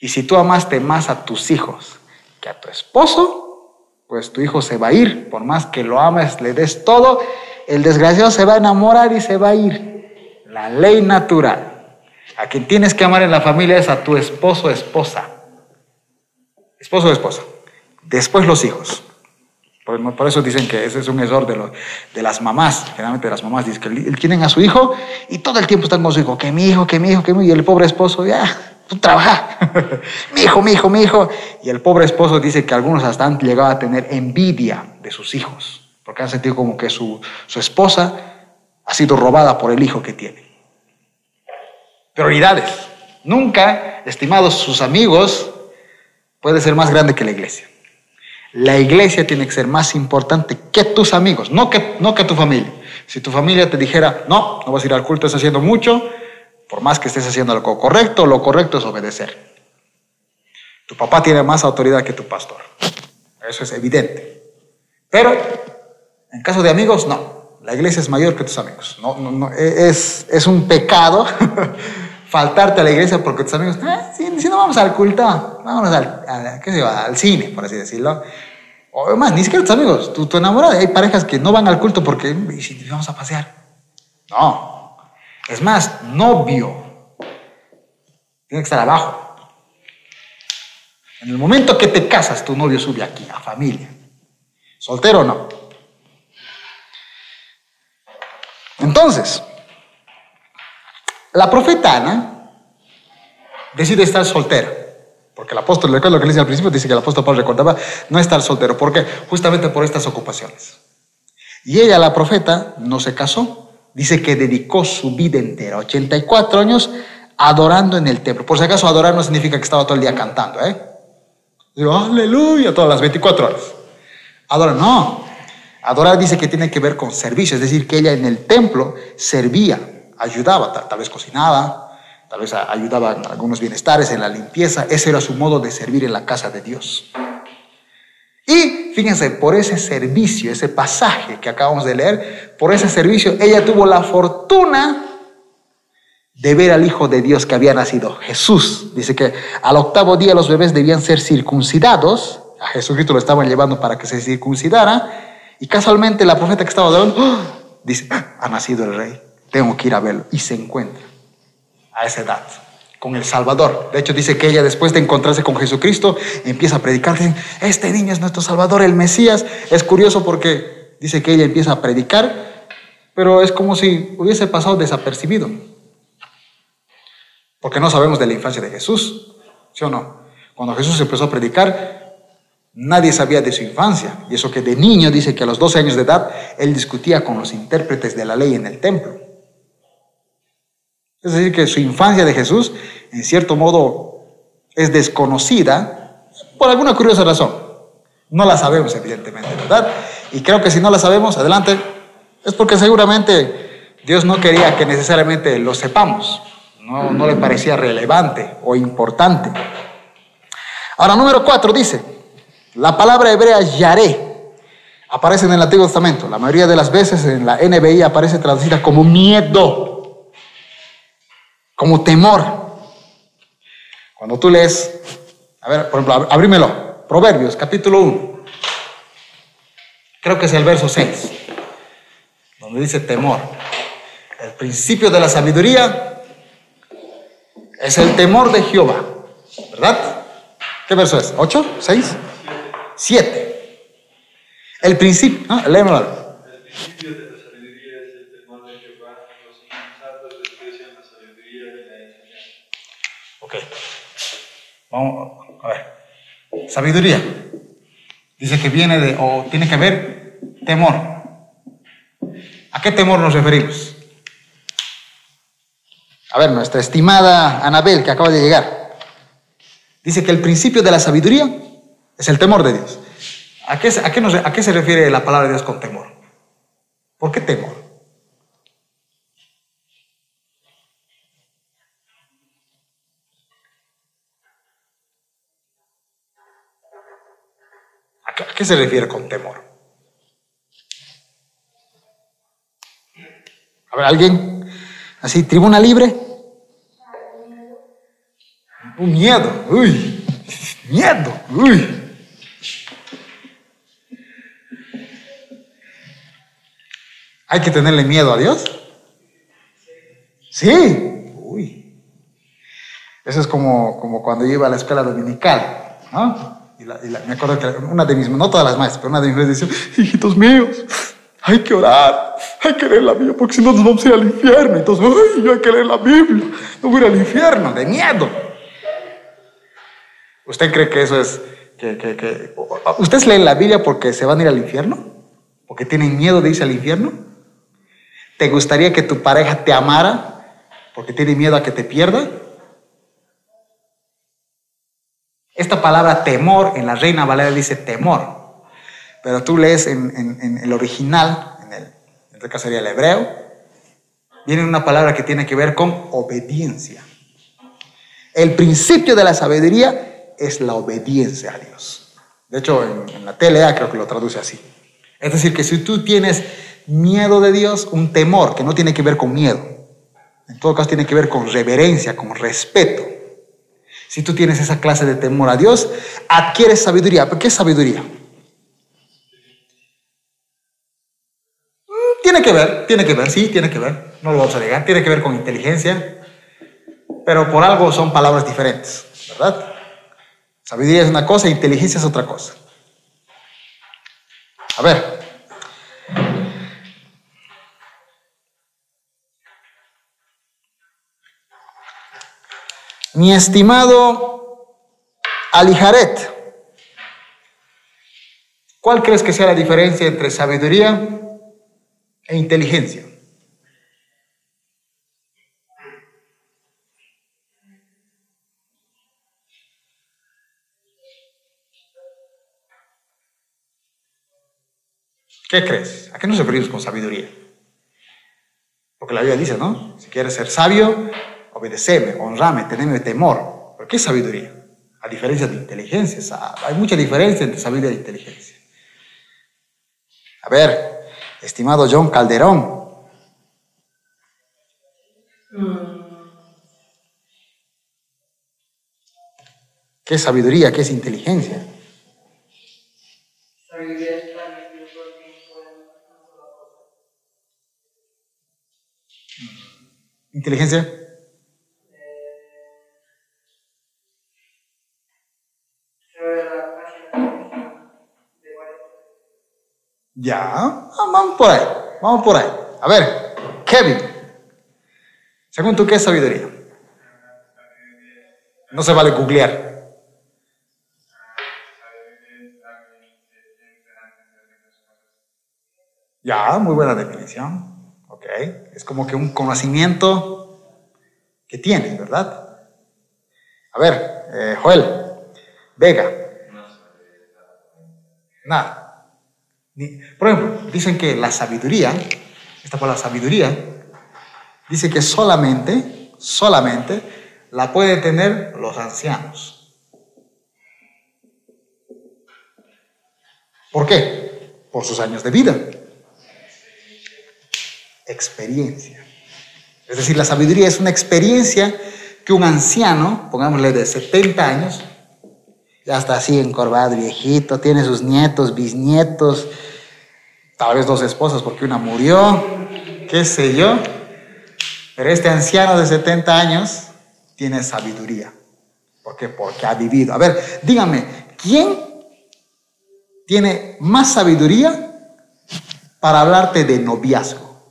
Y si tú amaste más a tus hijos que a tu esposo, pues tu hijo se va a ir. Por más que lo ames, le des todo, el desgraciado se va a enamorar y se va a ir. La ley natural. A quien tienes que amar en la familia es a tu esposo o esposa. Esposo o esposa. Después los hijos. Por, eso dicen que ese es un error de, las mamás. Generalmente las mamás dicen que tienen a su hijo y todo el tiempo están con su hijo. Que mi hijo, que mi hijo, que mi hijo. Y el pobre esposo, ya, tú trabaja. mi hijo, mi hijo, mi hijo. Y el pobre esposo dice que algunos hasta han llegado a tener envidia de sus hijos, porque han sentido como que su, su esposa ha sido robada por el hijo que tiene. Prioridades. Nunca, estimados sus amigos, puede ser más grande que la iglesia. La iglesia tiene que ser más importante que tus amigos, no que, no que tu familia. Si tu familia te dijera, no, no vas a ir al culto, estás haciendo mucho, por más que estés haciendo lo correcto, lo correcto es obedecer. Tu papá tiene más autoridad que tu pastor. Eso es evidente. Pero en caso de amigos, no. La iglesia es mayor que tus amigos. No, no, e, Es, es un pecado faltarte a la iglesia porque tus amigos, ah, si, no vamos al culto, vamos al, ¿qué se al cine, por así decirlo. O más, ni siquiera tus amigos, tu, tu enamorada. Hay parejas que no van al culto porque, ¿y si vamos a pasear? No, es más, novio tiene que estar abajo. En el momento que te casas, tu novio sube aquí, a familia. ¿Soltero o no? Entonces, la profeta Ana decide estar soltera. Porque el apóstol, recuerdo lo que le dice al principio, dice que el apóstol Pablo recordaba no estar soltero. ¿Por qué? Justamente por estas ocupaciones. Y ella, la profeta, no se casó dice que dedicó su vida entera, 84 años, adorando en el templo. Por si acaso, adorar no significa que estaba todo el día cantando, ¿eh? Digo, aleluya, todas las 24 horas. Adorar, no. Adorar dice que tiene que ver con servicio, es decir, que ella en el templo servía, ayudaba, tal, tal vez cocinaba, tal vez ayudaba en algunos bienestares, en la limpieza. Ese era su modo de servir en la casa de Dios. Y fíjense, por ese servicio, ese pasaje que acabamos de leer, por ese servicio, ella tuvo la fortuna de ver al Hijo de Dios que había nacido, Jesús. Dice que al octavo día los bebés debían ser circuncidados. A Jesucristo lo estaban llevando para que se circuncidara. Y casualmente la profeta que estaba de ¡oh! dice, ah, ha nacido el rey, tengo que ir a verlo. Y se encuentra a esa edad con el Salvador. De hecho, dice que ella después de encontrarse con Jesucristo empieza a predicar, este niño es nuestro Salvador, el Mesías. Es curioso porque dice que ella empieza a predicar, pero es como si hubiese pasado desapercibido. Porque no sabemos de la infancia de Jesús, ¿sí o no? Cuando Jesús empezó a predicar, nadie sabía de su infancia. Y eso que de niño dice que a los 12 años de edad él discutía con los intérpretes de la ley en el templo. Es decir, que su infancia de Jesús, en cierto modo, es desconocida por alguna curiosa razón. No la sabemos, evidentemente, ¿verdad? Y creo que si no la sabemos, adelante, es porque seguramente Dios no quería que necesariamente lo sepamos. No, no le parecía relevante o importante. Ahora, número cuatro dice, la palabra hebrea yaré aparece en el Antiguo Testamento. La mayoría de las veces en la NBI aparece traducida como miedo, como temor. Cuando tú lees, a ver, por ejemplo, abrímelo, Proverbios, capítulo 1. Creo que es el verso 6, donde dice temor. El principio de la sabiduría es el temor de Jehová, ¿verdad? ¿Qué verso es? ¿8? ¿6? 7. El principio, ¿no? Léemelo. El principio de la sabiduría es el temor de Jehová, los insensatos desprecian la sabiduría y la enseñanza. Ok. Vamos a ver. Sabiduría. Dice que viene de, o tiene que ver, temor. ¿A qué temor nos referimos? A ver, nuestra estimada Anabel, que acaba de llegar, dice que el principio de la sabiduría es el temor de Dios. ¿A qué, a qué nos- a qué se refiere la palabra de Dios con temor? ¿Por qué temor? ¿A qué, se refiere con temor? A ver, ¿alguien? Así, tribuna libre. Un miedo, uy, miedo, uy. ¿Hay que tenerle miedo a Dios? Sí, uy. Eso es como, como cuando yo iba a la escuela dominical, ¿no? Y, la- y la- me acuerdo que una de mis, no todas las maestras, pero una de mis maestras decía, hijitos míos, hay que orar, hay que leer la Biblia, porque si no nos vamos a ir al infierno. Entonces, ay, yo hay que leer la Biblia, no voy a ir al infierno, de miedo. ¿Usted cree que eso es, que, que, que- ¿Ustedes leen la Biblia porque se van a ir al infierno? ¿Porque tienen miedo de irse al infierno? ¿Te gustaría que tu pareja te amara porque tiene miedo a que te pierda? Esta palabra temor en la Reina Valera dice temor, pero tú lees en, el original, en, el, en caso sería el hebreo, viene una palabra que tiene que ver con obediencia. El principio de la sabiduría es la obediencia a Dios. De hecho, en, en la TLA creo que lo traduce así. Es decir, que si tú tienes miedo de Dios, un temor que no tiene que ver con miedo, en todo caso tiene que ver con reverencia, con respeto. Si tú tienes esa clase de temor a Dios, adquieres sabiduría. ¿Pero qué es sabiduría? Mm, Tiene que ver, tiene que ver, sí, tiene que ver. No lo vamos a negar. Tiene que ver con inteligencia, pero por algo son palabras diferentes, ¿verdad? Sabiduría es una cosa, inteligencia es otra cosa. A ver. Mi estimado Alijaret, ¿cuál crees que sea la diferencia entre sabiduría e inteligencia? ¿Qué crees? ¿A qué nos referimos con sabiduría? Porque la Biblia dice, ¿no? Si quieres ser sabio, obedeceme, honrame, teneme temor. ¿Pero qué sabiduría? A diferencia de inteligencia. Hay mucha diferencia entre sabiduría e inteligencia. A ver, estimado John Calderón. ¿Qué sabiduría? ¿Qué es inteligencia? Sabiduría Ya, vamos por ahí, vamos por ahí. A ver, Kevin, según tú, ¿qué es sabiduría? No se vale googlear. Ya, muy buena definición. Ok, es como que un conocimiento que tienes, ¿verdad? A ver, eh, Joel, Vega. Nada. Por ejemplo, dicen que la sabiduría, esta palabra sabiduría, dice que solamente, solamente la pueden tener los ancianos. ¿Por qué? Por sus años de vida. Experiencia. Es decir, la sabiduría es una experiencia que un anciano, pongámosle de 70 años, ya está así encorvado, viejito, tiene sus nietos, bisnietos, tal vez dos esposas porque una murió, qué sé yo. Pero este anciano de 70 años tiene sabiduría. ¿Por qué? Porque ha vivido. A ver, dígame, ¿quién tiene más sabiduría para hablarte de noviazgo?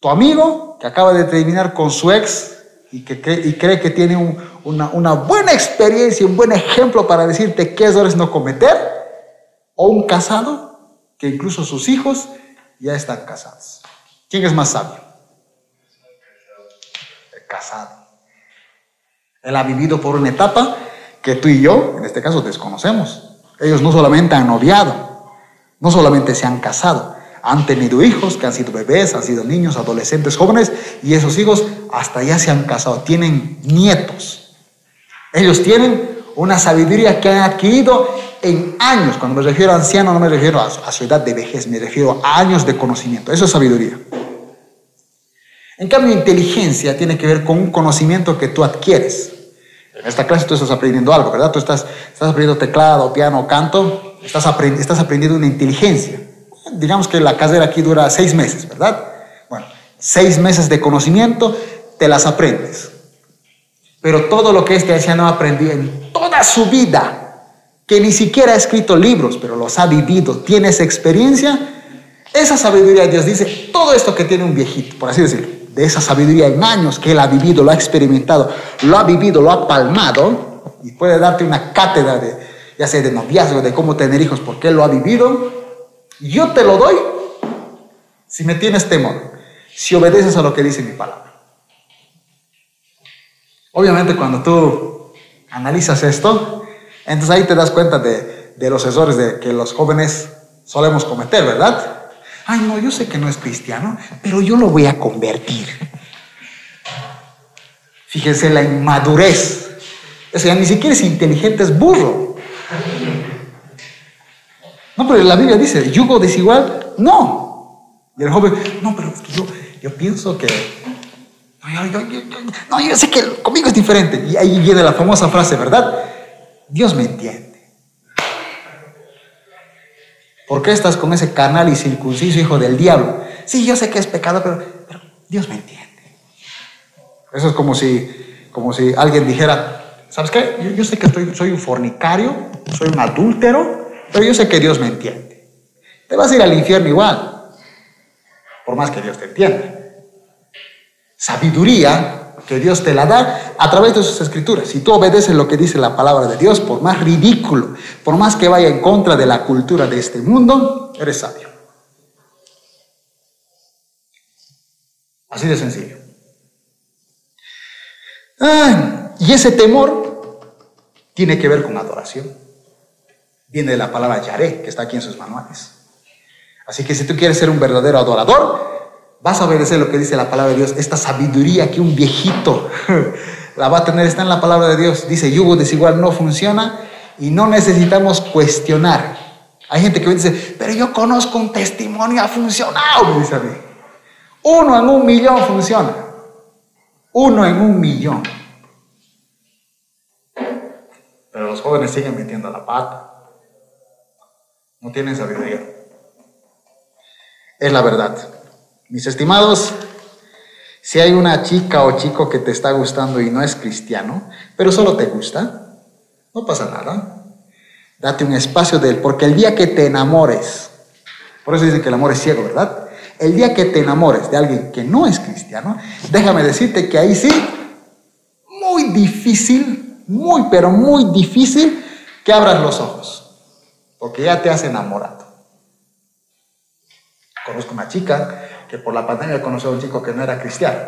Tu amigo que acaba de terminar con su ex y que cree, y que tiene un- una, buena experiencia, un buen ejemplo para decirte qué errores no cometer, o un casado que incluso sus hijos ya están casados. ¿Quién es más sabio? El casado. Él ha vivido por una etapa que tú y yo, en este caso, desconocemos. Ellos no solamente han noviado, no solamente se han casado, han tenido hijos que han sido bebés, han sido niños, adolescentes, jóvenes, y esos hijos hasta ya se han casado, tienen nietos. Ellos tienen una sabiduría que han adquirido en años. Cuando me refiero a anciano, no me refiero a, su edad de vejez, me refiero a años de conocimiento. Eso es sabiduría. En cambio, inteligencia tiene que ver con un conocimiento que tú adquieres. En esta clase tú estás aprendiendo algo, ¿verdad? Tú estás, estás aprendiendo teclado, piano, canto, estás, estás aprendiendo una inteligencia. Digamos que la carrera aquí dura seis meses, ¿verdad? Bueno, seis meses de conocimiento, te las aprendes. Pero todo lo que este anciano ha aprendido en toda su vida, que ni siquiera ha escrito libros, pero los ha vivido, tiene esa experiencia, esa sabiduría, Dios dice, todo esto que tiene un viejito, por así decirlo, de esa sabiduría en años que él ha vivido, lo ha experimentado, lo ha vivido, lo ha palmado, y puede darte una cátedra de, ya sea de noviazgo, de cómo tener hijos, porque él lo ha vivido, yo te lo doy si me tienes temor, si obedeces a lo que dice mi palabra. Obviamente cuando tú analizas esto, entonces ahí te das cuenta de, de los errores de que los jóvenes solemos cometer, ¿verdad? Ay, no, yo sé que no es cristiano, pero yo lo voy a convertir. Fíjense la inmadurez. O sea, ni siquiera es inteligente, es burro. No, pero la Biblia dice, yugo desigual, no. Y el joven, no, pero yo, pienso que... No yo, yo- yo- no, yo sé que conmigo es diferente. Y ahí viene la famosa frase, ¿verdad? Dios me entiende. ¿Por qué estás con ese carnal y circunciso hijo del diablo? Sí, yo sé que es pecado, pero, Dios me entiende. Eso es como si, como si alguien dijera, ¿sabes qué? Yo, sé que soy un fornicario, soy un adúltero, pero yo sé que Dios me entiende. Te vas a ir al infierno igual, por más que Dios te entienda. Sabiduría que Dios te la da a través de sus escrituras. Si tú obedeces lo que dice la palabra de Dios, por más ridículo, por más que vaya en contra de la cultura de este mundo, eres sabio. Así de sencillo. Ay, y ese temor tiene que ver con adoración. Viene de la palabra yaré, que está aquí en sus manuales. Así que si tú quieres ser un verdadero adorador, vas a obedecer lo que dice la palabra de Dios. Esta sabiduría que un viejito la va a tener está en la palabra de Dios. Dice, yugo desigual no funciona y no necesitamos cuestionar. Hay gente que dice, pero yo conozco un testimonio, ha funcionado, me dice. Uno en un millón funciona. Uno en un millón. Pero los jóvenes siguen metiendo la pata. No tienen sabiduría. Es la verdad. Mis estimados, si hay una chica o chico que te está gustando y no es cristiano, pero solo te gusta, no pasa nada. Date un espacio de él, porque el día que te enamores Por eso dicen que el amor es ciego, ¿verdad? El día que te enamores de alguien que no es cristiano, déjame decirte que ahí sí, muy difícil, muy, pero muy difícil que abras los ojos, porque ya te has enamorado. Conozco una chica que por la pandemia conoció a un chico que no era cristiano.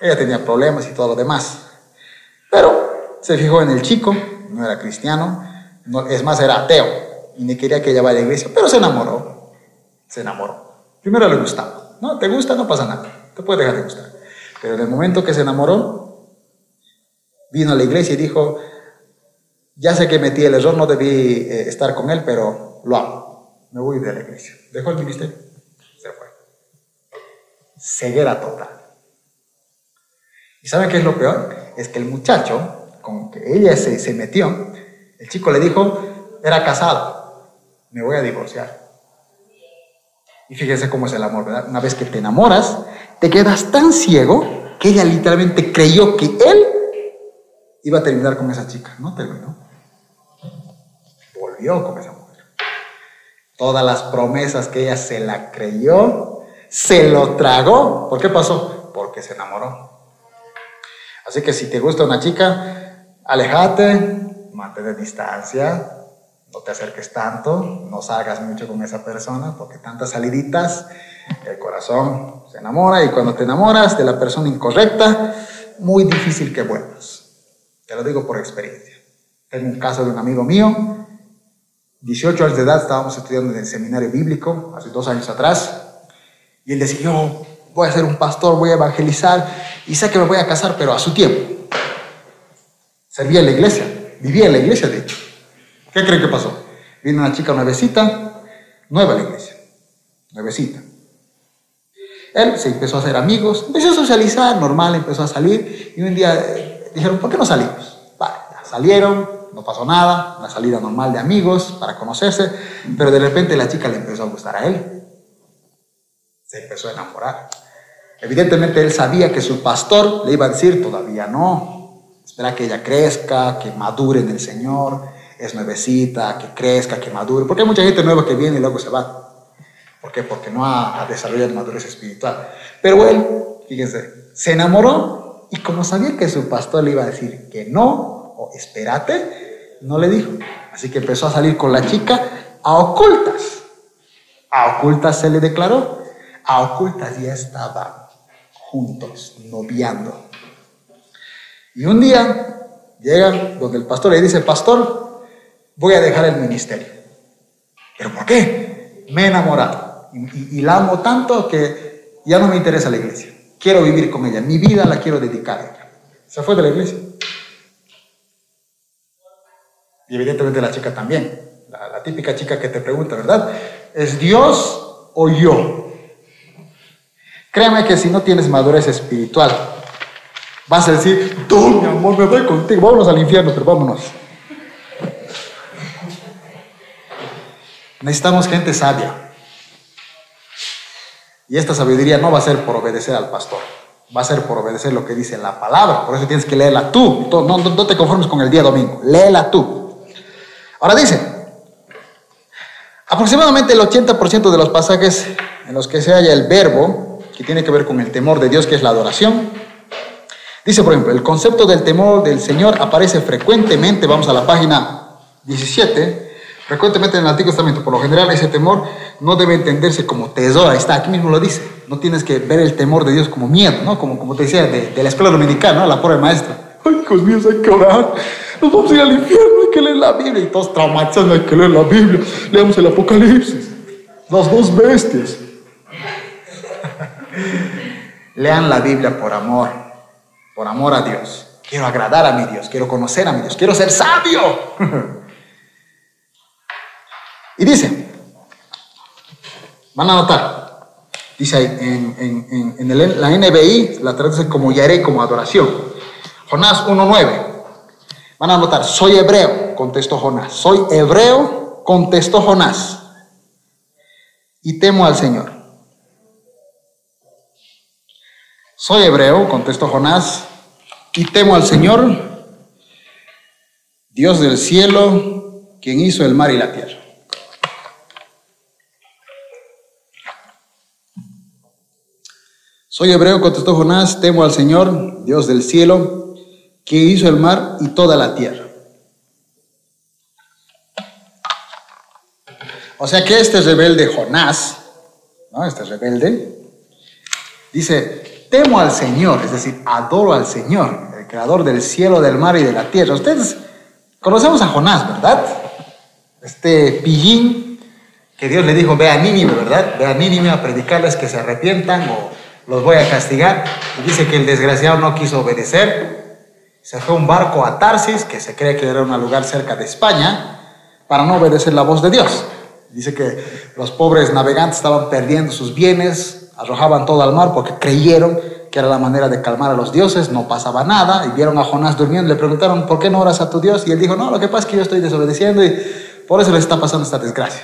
Ella tenía problemas y todo lo demás. Pero se fijó en el chico, no era cristiano, no, es más, era ateo y ni quería que ella vaya a la iglesia, pero se enamoró. Se enamoró. Primero le gustaba. No, te gusta, no pasa nada. Te puede dejar de gustar. Pero en el momento que se enamoró, vino a la iglesia y dijo, ya sé que metí el error, no debí eh, estar con él, pero lo hago. Me voy de la iglesia. Dejó el ministerio. Se fue. Ceguera total. ¿Y saben qué es lo peor? Es que el muchacho, con que ella se, se metió, el chico le dijo, era casado, me voy a divorciar. Y fíjense cómo es el amor, ¿verdad? Una vez que te enamoras, te quedas tan ciego que ella literalmente creyó que él iba a terminar con esa chica. No terminó. Con esa mujer. Todas las promesas que ella se la creyó, se lo tragó. ¿Por qué pasó? Porque se enamoró. Así que si te gusta una chica, alejate, mantén distancia, no te acerques tanto, no salgas mucho con esa persona, porque tantas saliditas, el corazón se enamora y cuando te enamoras de la persona incorrecta, muy difícil que vuelvas. Te lo digo por experiencia. Tengo un caso de un amigo mío, 18 años de edad, estábamos estudiando en el seminario bíblico, hace dos años atrás, y él decía, yo voy a ser un pastor, voy a evangelizar, y sé que me voy a casar, pero a su tiempo. Servía en la iglesia, vivía en la iglesia, de hecho. ¿Qué creen que pasó? Vino una chica nuevecita, nueva a la iglesia, nuevecita. Él se empezó a hacer amigos, empezó a socializar, normal, empezó a salir, y un día eh, dijeron, ¿por qué no salimos? Vale, salieron, no pasó nada, una salida normal de amigos para conocerse, pero de repente la chica le empezó a gustar a él. Se empezó a enamorar. Evidentemente él sabía que su pastor le iba a decir, todavía no, espera que ella crezca, que madure en el Señor, es nuevecita, que crezca, que madure, porque hay mucha gente nueva que viene y luego se va. ¿Por qué? Porque no ha, desarrollado madurez espiritual. Pero él, fíjense, se enamoró y como sabía que su pastor le iba a decir que no, o espérate, no le dijo. Así que empezó a salir con la chica a ocultas. A ocultas se le declaró. A ocultas ya estaban juntos, noviando. Y un día llega donde el pastor le dice, pastor, voy a dejar el ministerio. ¿Pero por qué? Me he enamorado. Y, y- y la amo tanto que ya no me interesa la iglesia. Quiero vivir con ella. Mi vida la quiero dedicar a ella. Se fue de la iglesia. Y evidentemente la chica también. La, típica chica que te pregunta, ¿verdad? ¿Es Dios o yo? Créame que si no tienes madurez espiritual, vas a decir, tú, mi amor, me voy contigo, vámonos al infierno, pero vámonos. Necesitamos gente sabia. Y esta sabiduría no va a ser por obedecer al pastor, va a ser por obedecer lo que dice la palabra. Por eso tienes que leerla tú. No, no te conformes con el día domingo, léela tú. Ahora dice, aproximadamente el 80% de los pasajes en los que se halla el verbo, que tiene que ver con el temor de Dios, que es la adoración, dice, por ejemplo, el concepto del temor del Señor aparece frecuentemente, vamos a la página 17, frecuentemente en el Antiguo Testamento. Por lo general, ese temor no debe entenderse como tesoro, ahí está, aquí mismo lo dice. No tienes que ver el temor de Dios como miedo, ¿no? Como, como te decía de, de la escuela dominicana, ¿no? La pobre maestra. Ay, hijos míos, hay que orar. Nos vamos a ir al infierno, hay que leer la Biblia. Y todos traumatizados, hay que leer la Biblia. Leamos el Apocalipsis. Las dos bestias. Lean la Biblia por amor, por amor a Dios. Quiero agradar a mi Dios, quiero conocer a mi Dios, quiero ser sabio. y dice, van a notar, dice ahí en, en- en- en la NBI, la traduce como yaré, como adoración. Jonás 1.9. Van a anotar, soy hebreo, contestó Jonás. Soy hebreo, contestó Jonás. Y temo al Señor. Soy hebreo, contestó Jonás. Y temo al Señor, Dios del cielo, quien hizo el mar y la tierra. Soy hebreo, contestó Jonás, temo al Señor, Dios del cielo, que hizo el mar y toda la tierra. O sea que este rebelde Jonás, ¿no? Este rebelde, dice, temo al Señor, es decir, adoro al Señor, el creador del cielo, del mar y de la tierra. Ustedes conocemos a Jonás, ¿verdad? Este pillín que Dios le dijo, ve a Nínive, ¿verdad? Ve a Nínive a predicarles que se arrepientan o los voy a castigar. Y dice que el desgraciado no quiso obedecer. Se fue un barco a Tarsis, que se cree que era un lugar cerca de España, para no obedecer la voz de Dios. Dice que los pobres navegantes estaban perdiendo sus bienes, arrojaban todo al mar porque creyeron que era la manera de calmar a los dioses, no pasaba nada, y vieron a Jonás durmiendo, le preguntaron, ¿por qué no oras a tu Dios? Y él dijo, no, lo que pasa es que yo estoy desobedeciendo y por eso les está pasando esta desgracia.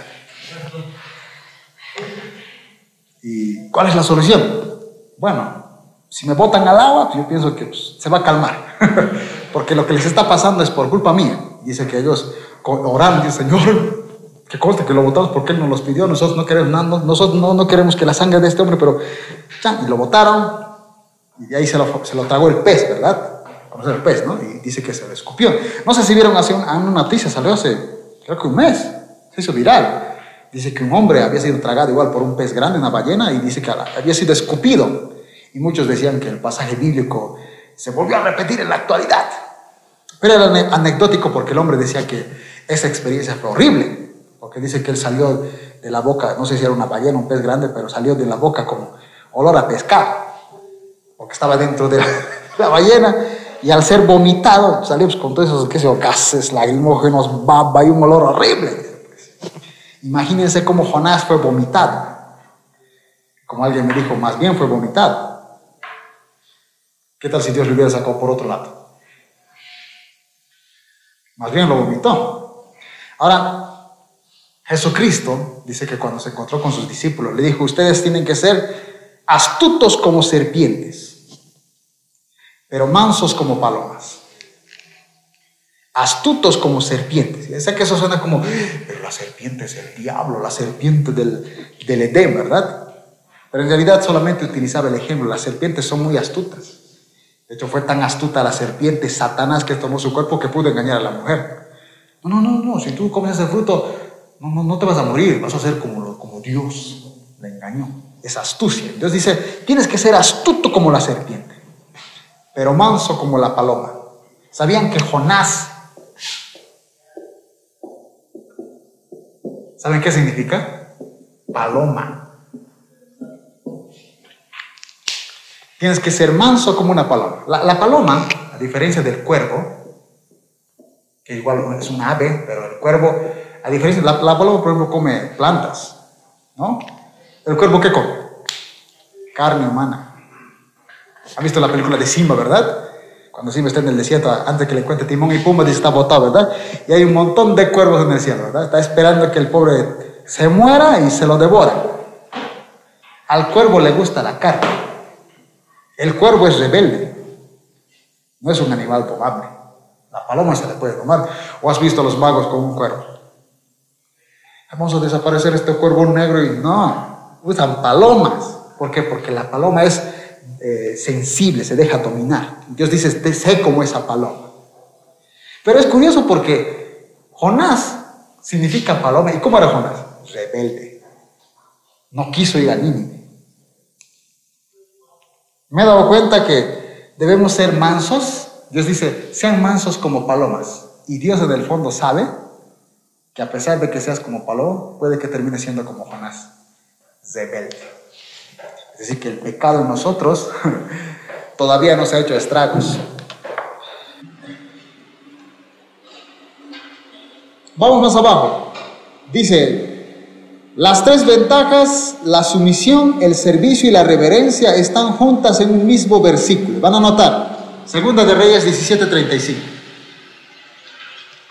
¿Y cuál es la solución? Bueno, si me botan al agua, pues yo pienso que pues, se va a calmar, porque lo que les está pasando es por culpa mía. Dice que ellos oraron, dice, Señor, que conste que lo votamos porque Él nos los pidió, nosotros no queremos, no, nosotros no, no queremos que la sangre de este hombre, pero ya, y lo votaron, y de ahí se lo, se lo tragó el pez, ¿verdad? Conocer el pez, ¿no? Y dice que se lo escupió. No sé si vieron hace un, una noticia, salió hace, creo que un mes, se hizo viral. Dice que un hombre había sido tragado igual por un pez grande, una ballena, y dice que había sido escupido. Y muchos decían que el pasaje bíblico se volvió a repetir en la actualidad. Pero era anecdótico porque el hombre decía que esa experiencia fue horrible, porque dice que él salió de la boca, no sé si era una ballena, un pez grande, pero salió de la boca como olor a pescado, porque estaba dentro de la, la ballena, y al ser vomitado salió pues, con todos esos qué sé gases lagrimógenos, baba y un olor horrible. Imagínense cómo Jonás fue vomitado. Como alguien me dijo, más bien fue vomitado. ¿Qué tal si Dios lo hubiera sacado por otro lado? Más bien lo vomitó. Ahora, Jesucristo dice que cuando se encontró con sus discípulos, le dijo, ustedes tienen que ser astutos como serpientes, pero mansos como palomas. Astutos como serpientes. Sé que eso suena como, pero la serpiente es el diablo, la serpiente del, del Edén, ¿verdad? Pero en realidad solamente utilizaba el ejemplo, las serpientes son muy astutas. De hecho, fue tan astuta la serpiente, Satanás, que tomó su cuerpo que pudo engañar a la mujer. No, no, no, no, si tú comes ese fruto, no, no, no te vas a morir, vas a ser como, como Dios le engañó. Es astucia. Dios dice, tienes que ser astuto como la serpiente, pero manso como la paloma. ¿Sabían que Jonás, ¿saben qué significa? Paloma. Tienes que ser manso como una paloma. La, paloma, a diferencia del cuervo, que igual es un ave, pero el cuervo, a diferencia, la, la paloma, por ejemplo, come plantas, ¿no? ¿El cuervo qué come? Carne humana. ¿Han visto la película de Simba, verdad? Cuando Simba está en el desierto, antes que le cuente Timón y Pumba, dice está botado, ¿verdad? Y hay un montón de cuervos en el cielo, ¿verdad? Está esperando que el pobre se muera y se lo devora. Al cuervo le gusta la carne. El cuervo es rebelde, no es un animal tomable. La paloma se le puede tomar. ¿O has visto a los magos con un cuervo? Vamos a desaparecer este cuervo negro y no, usan palomas. ¿Por qué? Porque la paloma es eh, sensible, se deja dominar. Dios dice, sé como esa paloma. Pero es curioso porque Jonás significa paloma. ¿Y cómo era Jonás? Rebelde. No quiso ir a Nínive. Me he dado cuenta que debemos ser mansos. Dios dice, sean mansos como palomas. Y Dios en el fondo sabe que a pesar de que seas como paloma, puede que termine siendo como Jonás, rebelde. Es decir, que el pecado en nosotros todavía no se ha hecho estragos. Vamos más abajo. Dice, las tres ventajas, la sumisión, el servicio y la reverencia están juntas en un mismo versículo. Van a notar. Segunda de Reyes 17:35.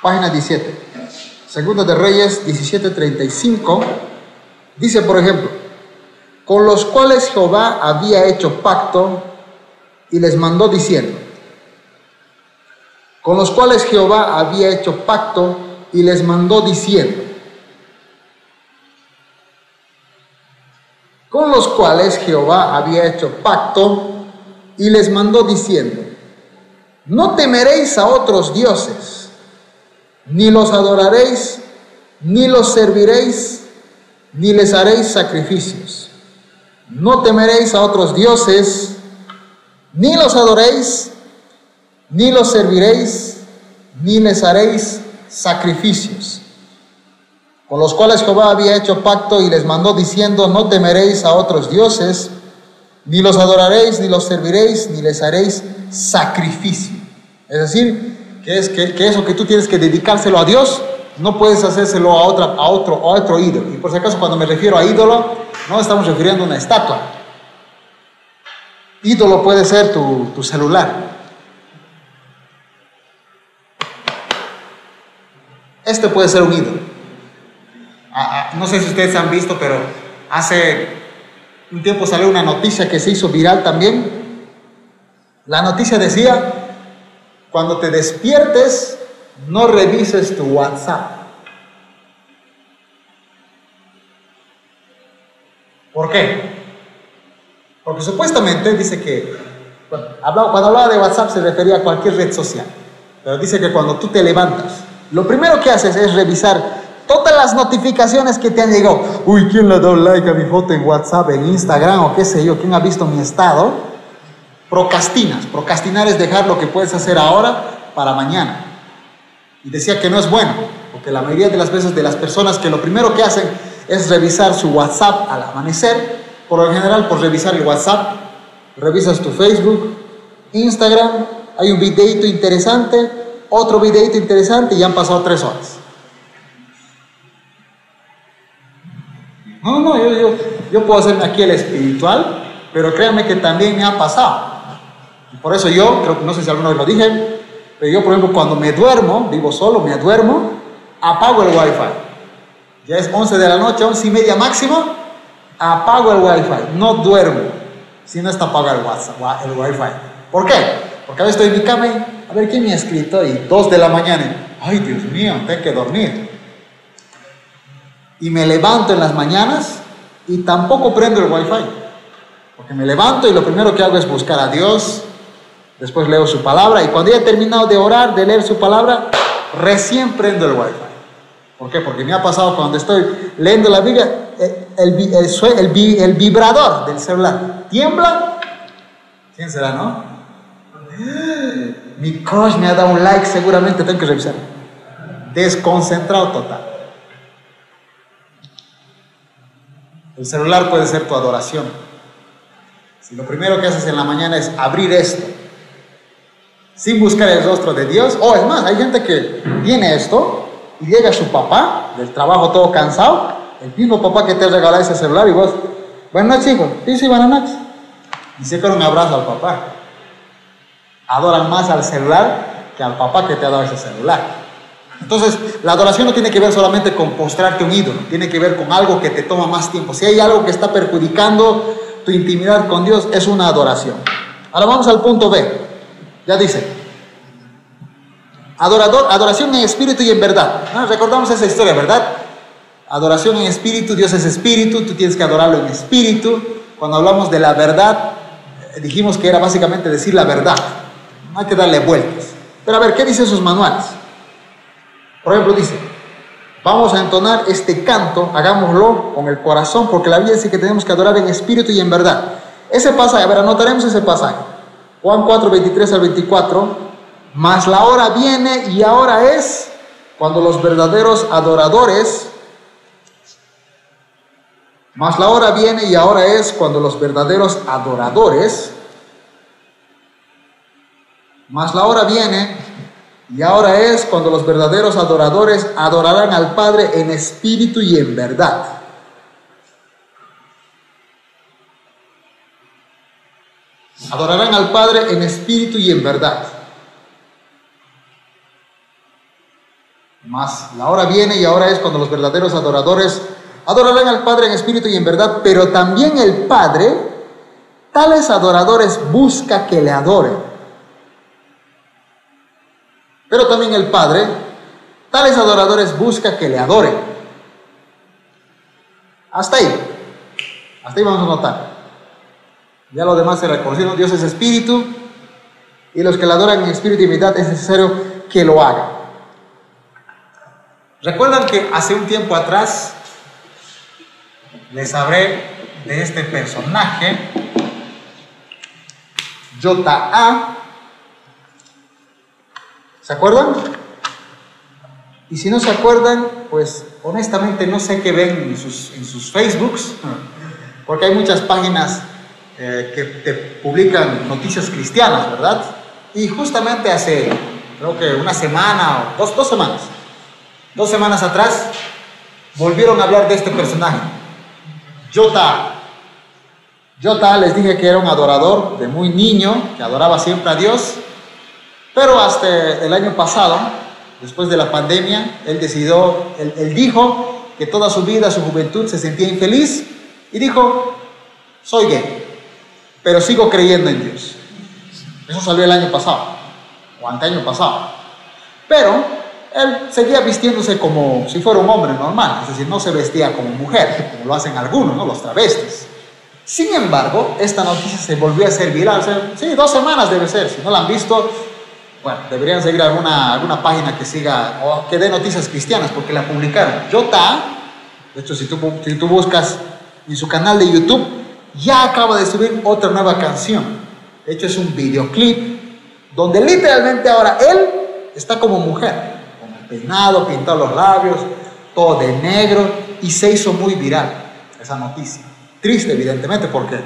Página 17. Segunda de Reyes 17:35. Dice, por ejemplo, con los cuales Jehová había hecho pacto y les mandó diciendo, con los cuales Jehová había hecho pacto y les mandó diciendo, con los cuales Jehová había hecho pacto y les mandó diciendo, no temeréis a otros dioses, ni los adoraréis, ni los serviréis, ni les haréis sacrificios. No temeréis a otros dioses, ni los adoréis, ni los serviréis, ni les haréis sacrificios, con los cuales Jehová había hecho pacto y les mandó diciendo, no temeréis a otros dioses, ni los adoraréis, ni los serviréis, ni les haréis sacrificio. Es decir, que, es, que, que eso que tú tienes que dedicárselo a Dios, no puedes hacérselo a, otra, a, otro, a otro ídolo. Y por si acaso cuando me refiero a ídolo, no estamos refiriendo a una estatua. Ídolo puede ser tu, tu celular. Este puede ser un ídolo. No sé si ustedes han visto, pero hace un tiempo salió una noticia que se hizo viral también. La noticia decía, cuando te despiertes, no revises tu WhatsApp. ¿Por qué? Porque supuestamente dice que, cuando hablaba de WhatsApp se refería a cualquier red social, pero dice que cuando tú te levantas, lo primero que haces es revisar todas las notificaciones que te han llegado. Uy, ¿quién le ha dado like a mi foto en WhatsApp, en Instagram o qué sé yo? ¿Quién ha visto mi estado? Procrastinas. Procrastinar es dejar lo que puedes hacer ahora para mañana. Y decía que no es bueno, porque la mayoría de las veces de las personas que lo primero que hacen es revisar su WhatsApp al amanecer, por lo general por revisar el WhatsApp, revisas tu Facebook, Instagram, hay un videito interesante, otro videito interesante y ya han pasado tres horas. No, no, yo, yo, yo puedo hacerme aquí el espiritual, pero créanme que también me ha pasado. Y por eso yo, creo que no sé si alguna vez lo dije, pero yo, por ejemplo, cuando me duermo, vivo solo, me duermo, apago el wifi. Ya es 11 de la noche, 11 y media máximo, apago el wifi. No duermo si no está apagado el, WhatsApp, el wifi. ¿Por qué? Porque a veces estoy en mi cama y, a ver, ¿quién me ha escrito? Y 2 de la mañana, ay, Dios mío, tengo que dormir. Y me levanto en las mañanas y tampoco prendo el wifi. Porque me levanto y lo primero que hago es buscar a Dios, Después leo su palabra y cuando ya he terminado de orar, de leer su palabra, recién prendo el wifi. ¿Por qué? Porque me ha pasado cuando estoy leyendo la Biblia, eh, el, el, vibrador del celular tiembla. ¿Quién será, no? Mi coach me ha dado un like, seguramente tengo que revisar. Desconcentrado total. El celular puede ser tu adoración. Si lo primero que haces en la mañana es abrir esto sin buscar el rostro de Dios. O es más, hay gente que tiene esto y llega su papá del trabajo todo cansado, el mismo papá que te regala ese celular y vos, buenas noches hijo, sí, sí, buenas noches. Y se con un abrazo al papá. Adoran más al celular que al papá que te ha dado ese celular. Entonces, la adoración no tiene que ver solamente con postrarte un ídolo, tiene que ver con algo que te toma más tiempo. Si hay algo que está perjudicando tu intimidad con Dios, es una adoración. Ahora vamos al punto B. Ya dice, adorador, adoración en espíritu y en verdad. Ah, recordamos esa historia, ¿verdad? Adoración en espíritu, Dios es espíritu, tú tienes que adorarlo en espíritu. Cuando hablamos de la verdad, eh, dijimos que era básicamente decir la verdad. No hay que darle vueltas. Pero a ver, ¿qué dicen sus manuales? Por ejemplo, dice, vamos a entonar este canto, hagámoslo con el corazón, porque la Biblia dice que tenemos que adorar en espíritu y en verdad. Ese pasaje, a ver, anotaremos ese pasaje. Juan 4, 23 al 24, mas la hora viene y ahora es cuando los verdaderos adoradores, mas la hora viene y ahora es cuando los verdaderos adoradores, mas la hora viene y ahora es cuando los verdaderos adoradores adorarán al Padre en espíritu y en verdad. Adorarán al Padre en espíritu y en verdad. Mas la hora viene y ahora es cuando los verdaderos adoradores adorarán al Padre en espíritu y en verdad, pero también el Padre, tales adoradores busca que le adoren. Pero también el Padre, tales adoradores busca que le adoren. Hasta ahí. Hasta ahí vamos a notar. Ya lo demás se reconocieron, Dios es espíritu y los que le adoran en espíritu y verdad es necesario que lo hagan. ¿Recuerdan que hace un tiempo atrás les hablé de este personaje, J.A.? ¿Se acuerdan? Y si no se acuerdan, pues honestamente no sé qué ven en sus, en sus Facebooks, porque hay muchas páginas eh, que te publican noticias cristianas, ¿verdad? Y justamente hace, creo que una semana o dos, dos semanas, dos semanas atrás, volvieron a hablar de este personaje, Jota. Jota les dije que era un adorador de muy niño, que adoraba siempre a Dios, pero hasta el año pasado, después de la pandemia, él decidió, él, dijo que toda su vida, su juventud se sentía infeliz y dijo, soy gay, pero sigo creyendo en Dios. Eso salió el año pasado, o anteaño pasado. Pero él seguía vistiéndose como si fuera un hombre normal, es decir, no se vestía como mujer, como lo hacen algunos, ¿no? los travestis. Sin embargo, esta noticia se volvió a hacer viral, o sí, dos semanas debe ser, si no la han visto, bueno, deberían seguir alguna, alguna página que siga o que dé noticias cristianas, porque la publicaron. Jota, de hecho, si tú, si tú buscas en su canal de YouTube, ya acaba de subir otra nueva canción. De hecho, es un videoclip donde literalmente ahora él está como mujer, con el peinado, pintado los labios, todo de negro, y se hizo muy viral esa noticia. Triste, evidentemente, porque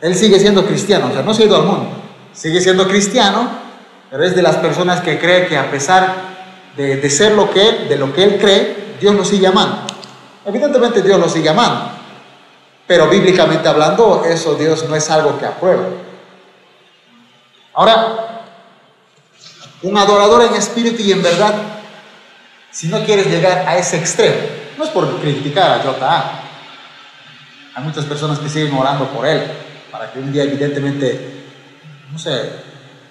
él sigue siendo cristiano, o sea, no se ha ido al mundo, sigue siendo cristiano, pero es de las personas que cree que a pesar de, ser lo que él, de lo que él cree, Dios lo sigue amando. Evidentemente Dios lo sigue amando, pero bíblicamente hablando, eso Dios no es algo que aprueba. Ahora, un adorador en espíritu y en verdad, si no quieres llegar a ese extremo, no es por criticar a J.A. Hay muchas personas que siguen orando por él, para que un día evidentemente, no sé,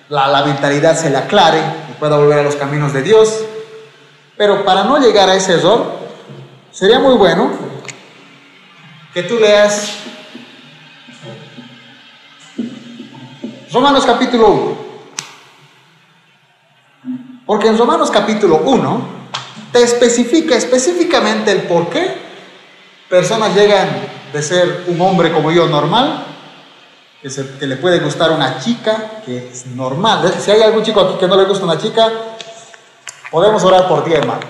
la, mentalidad se le aclare y pueda volver a los caminos de Dios. Pero para no llegar a ese error, sería muy bueno que tú leas Romanos capítulo 1. Porque en Romanos capítulo 1 te especifica específicamente el por qué personas llegan de ser un hombre como yo normal, que, se- le puede gustar una chica, que es normal. Si hay algún chico aquí que no le gusta una chica, podemos orar por ti, hermano.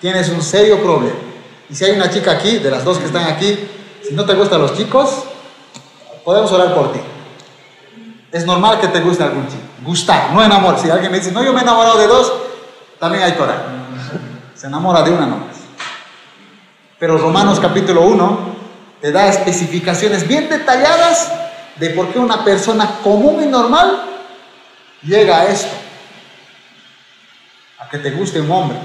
Tienes un serio problema. Y si hay una chica aquí, de las dos que están aquí, si no te gustan los chicos, podemos orar por ti. Es normal que te guste algún chico. Gustar, no enamor. Si alguien me dice, no, yo me he enamorado de dos, también hay que orar. Se enamora de una nomás. Pero Romanos capítulo 1 te da especificaciones bien detalladas de por qué una persona común y normal llega a esto. A que te guste un hombre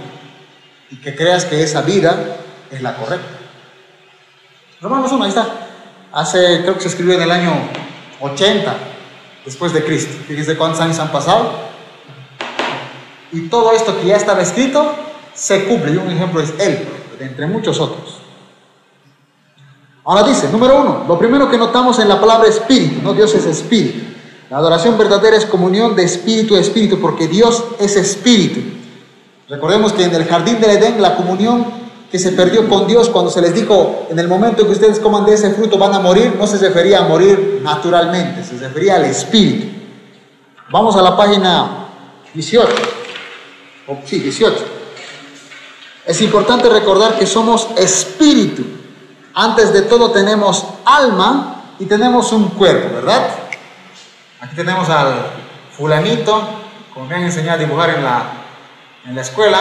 y que creas que esa vida es la correcta. Romanos 1, ahí está. Hace, creo que se escribió en el año 80 después de Cristo. Fíjense cuántos años han pasado. Y todo esto que ya estaba escrito se cumple. Y un ejemplo es él, entre muchos otros. Ahora dice, número uno, lo primero que notamos en la palabra espíritu, no Dios es espíritu. La adoración verdadera es comunión de espíritu a espíritu, porque Dios es espíritu. Recordemos que en el jardín del Edén la comunión que se perdió con Dios cuando se les dijo, en el momento que ustedes coman de ese fruto van a morir, no se refería a morir naturalmente, se refería al espíritu. Vamos a la página 18. O, sí, 18. Es importante recordar que somos espíritu. Antes de todo tenemos alma y tenemos un cuerpo, ¿verdad? Aquí tenemos al fulanito, como me han enseñado a dibujar en la, en la escuela.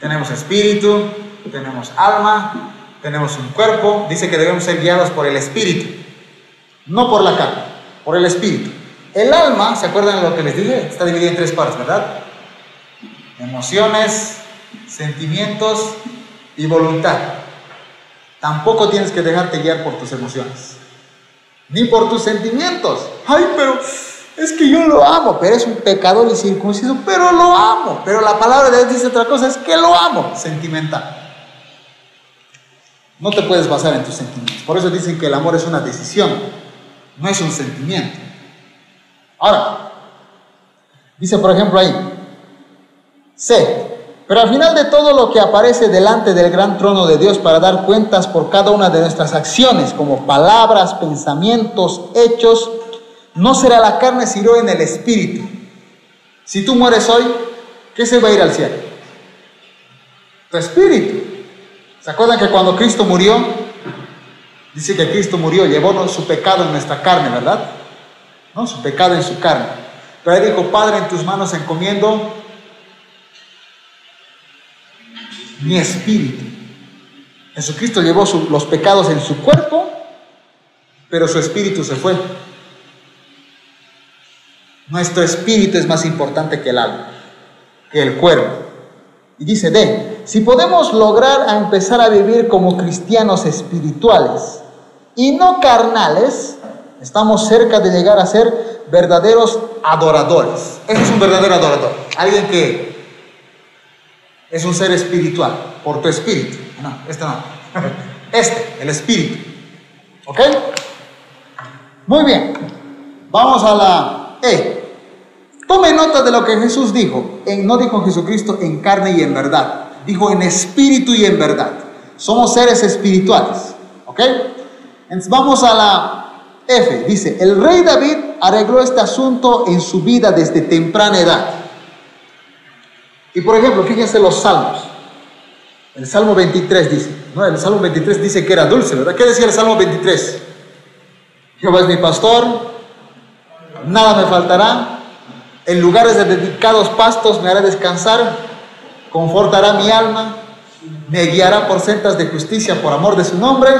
Tenemos espíritu, tenemos alma, tenemos un cuerpo. Dice que debemos ser guiados por el espíritu, no por la carne, por el espíritu. El alma, ¿se acuerdan de lo que les dije? Está dividida en tres partes, ¿verdad? Emociones, sentimientos y voluntad. Tampoco tienes que dejarte guiar por tus emociones, ni por tus sentimientos. Ay, pero es que yo lo amo, pero es un pecador y pero lo amo. Pero la palabra de Dios dice otra cosa, es que lo amo, sentimental. No te puedes basar en tus sentimientos. Por eso dicen que el amor es una decisión, no es un sentimiento. Ahora, dice por ejemplo ahí, C. Pero al final de todo lo que aparece delante del gran trono de Dios para dar cuentas por cada una de nuestras acciones, como palabras, pensamientos, hechos, no será la carne sino en el espíritu. Si tú mueres hoy, ¿qué se va a ir al cielo? Tu espíritu. ¿Se acuerdan que cuando Cristo murió, dice que Cristo murió, llevó su pecado en nuestra carne, ¿verdad? ¿No? Su pecado en su carne. Pero él dijo, Padre, en tus manos encomiendo mi espíritu. Jesucristo llevó los pecados en su cuerpo, pero su espíritu se fue. Nuestro espíritu es más importante que el alma, que el cuerpo. Y dice D, si podemos lograr empezar a vivir como cristianos espirituales y no carnales, estamos cerca de llegar a ser verdaderos adoradores. Ese es un verdadero adorador. Alguien que es un ser espiritual, por tu espíritu. No, este no. Este, el espíritu. ¿Ok? Muy bien. Vamos a la E. Tome nota de lo que Jesús dijo. En, no dijo Jesucristo en carne y en verdad. Dijo en espíritu y en verdad. Somos seres espirituales. ¿Ok? Vamos a la F. Dice, el rey David arregló este asunto en su vida desde temprana edad. Y por ejemplo, fíjense los salmos. El Salmo 23 dice, no, el Salmo 23 dice que era dulce, ¿verdad? ¿Qué decía el Salmo 23? Jehová es mi pastor, nada me faltará, en lugares de dedicados pastos me hará descansar, confortará mi alma, me guiará por sendas de justicia por amor de su nombre.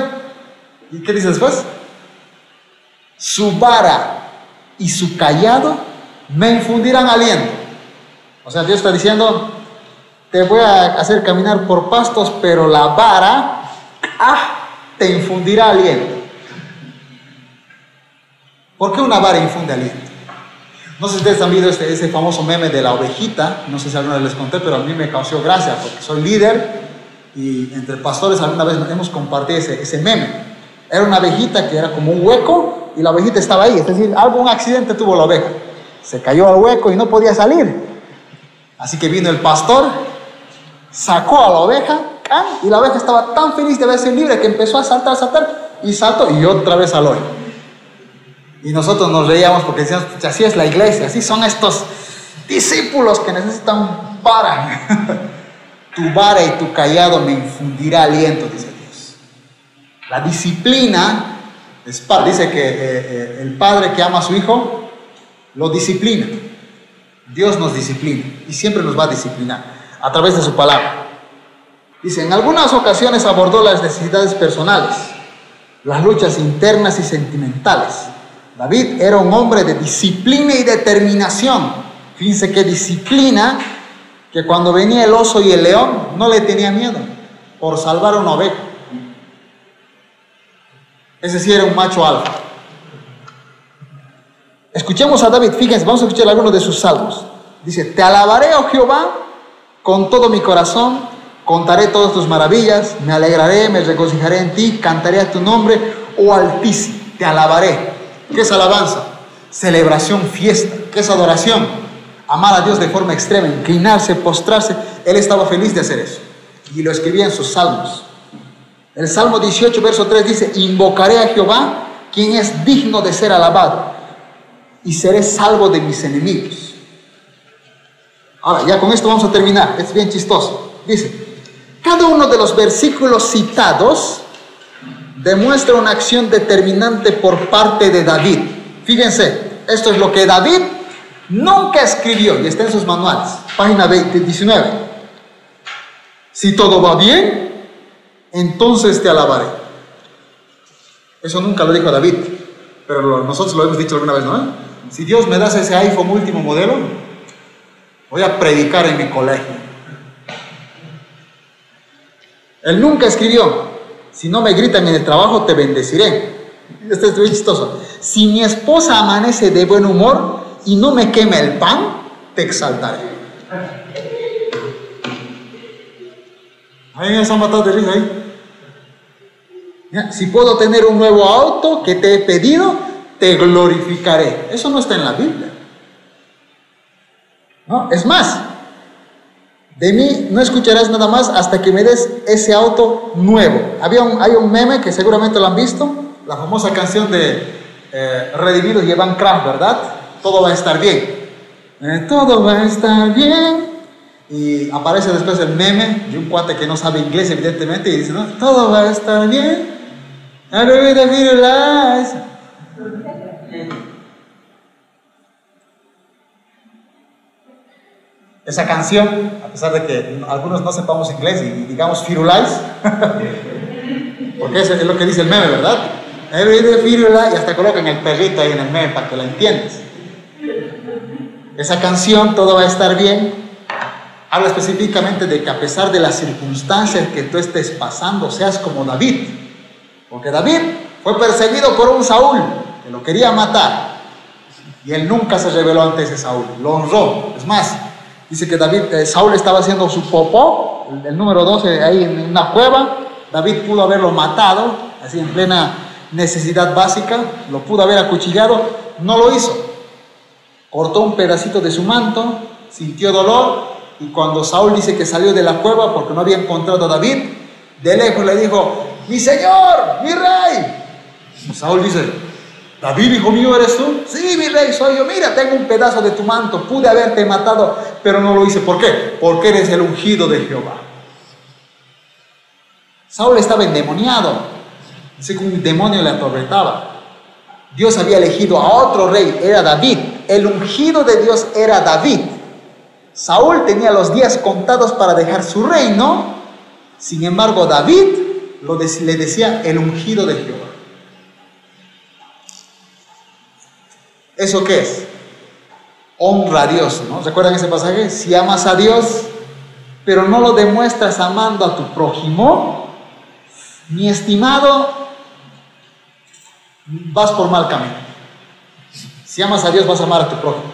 ¿Y qué dice después? Su vara y su callado me infundirán aliento. O sea, Dios está diciendo, te voy a hacer caminar por pastos, pero la vara ah, te infundirá aliento. ¿Por qué una vara infunde aliento? No sé si ustedes han visto este, ese famoso meme de la ovejita, no sé si alguna vez les conté, pero a mí me causó gracia porque soy líder y entre pastores alguna vez hemos compartido ese, ese meme. Era una ovejita que era como un hueco y la ovejita estaba ahí, es decir, algún accidente tuvo la oveja. Se cayó al hueco y no podía salir. Así que vino el pastor, sacó a la oveja y la oveja estaba tan feliz de verse libre que empezó a saltar, saltar y saltó y otra vez al hoyo. Y nosotros nos reíamos porque decíamos, así es la iglesia, así son estos discípulos que necesitan vara. tu vara y tu callado me infundirá aliento, dice Dios. La disciplina, es, dice que eh, eh, el padre que ama a su hijo lo disciplina. Dios nos disciplina y siempre nos va a disciplinar a través de su palabra. Dice, en algunas ocasiones abordó las necesidades personales, las luchas internas y sentimentales David era un hombre de disciplina y determinación. Fíjense qué disciplina, que cuando venía el oso y el león no le tenía miedo por salvar una oveja. Ese sí era un macho alfa. Escuchemos a David, fíjense, vamos a escuchar algunos de sus salmos. Dice, te alabaré, oh Jehová, con todo mi corazón, contaré todas tus maravillas, me alegraré, me regocijaré en ti, cantaré a tu nombre, oh Altísimo, te alabaré. ¿Qué es alabanza? Celebración, fiesta. ¿Qué es adoración? Amar a Dios de forma extrema, inclinarse, postrarse. Él estaba feliz de hacer eso. Y lo escribía en sus salmos. El Salmo 18, verso 3 dice, invocaré a Jehová, quien es digno de ser alabado, y seré salvo de mis enemigos. Ahora, ya con esto vamos a terminar. Es bien chistoso. Dice, cada uno de los versículos citados demuestra una acción determinante por parte de David. Fíjense, esto es lo que David nunca escribió y está en sus manuales, página 20, 19. Si todo va bien, entonces te alabaré. Eso nunca lo dijo David, pero nosotros lo hemos dicho alguna vez, ¿no? Si Dios me das ese iPhone último modelo, voy a predicar en mi colegio. Él nunca escribió, si no me gritan en el trabajo, te bendeciré. Esto es muy chistoso. Si mi esposa amanece de buen humor y no me quema el pan, te exaltaré. A mí me han matado de ahí. Si puedo tener un nuevo auto que te he pedido, te glorificaré. Eso no está en la Biblia. ¿No? Es más, de mí no escucharás nada más hasta que me des ese auto nuevo. Había un, hay un meme que seguramente lo han visto, la famosa canción de eh, y Evan Kraft, ¿verdad? Todo va a estar bien. Eh, todo va a estar bien. Y aparece después el meme de un cuate que no sabe inglés, evidentemente, y dice, no, todo va a estar bien. Esa canción, a pesar de que algunos no sepamos inglés y digamos firulais, porque eso es lo que dice el meme, ¿verdad? Y hasta colocan el perrito ahí en el meme para que la entiendas. Esa canción, Todo va a estar bien, habla específicamente de que a pesar de las circunstancias que tú estés pasando, seas como David. Porque David fue perseguido por un Saúl que lo quería matar. Y él nunca se rebeló ante ese Saúl, lo honró. Es más, dice que David, eh, Saúl estaba haciendo su popó, el, el número 12, ahí en una cueva. David pudo haberlo matado, así en plena necesidad básica, lo pudo haber acuchillado, no lo hizo. Cortó un pedacito de su manto, sintió dolor, y cuando Saúl dice que salió de la cueva porque no había encontrado a David, de lejos le dijo, mi señor, mi rey. Saúl dice, David, hijo mío, ¿eres tú? Sí, mi rey, soy yo. Mira, tengo un pedazo de tu manto, pude haberte matado, pero no lo hice. ¿Por qué? Porque eres el ungido de Jehová. Saúl estaba endemoniado, así que un demonio le atormentaba. Dios había elegido a otro rey, era David. El ungido de Dios era David. Saúl tenía los días contados para dejar su reino, sin embargo David le decía el ungido de Jehová. ¿Eso qué es? Honra a Dios, ¿no? ¿Recuerdan ese pasaje? Si amas a Dios, pero no lo demuestras amando a tu prójimo, mi estimado, vas por mal camino. Si amas a Dios, vas a amar a tu prójimo.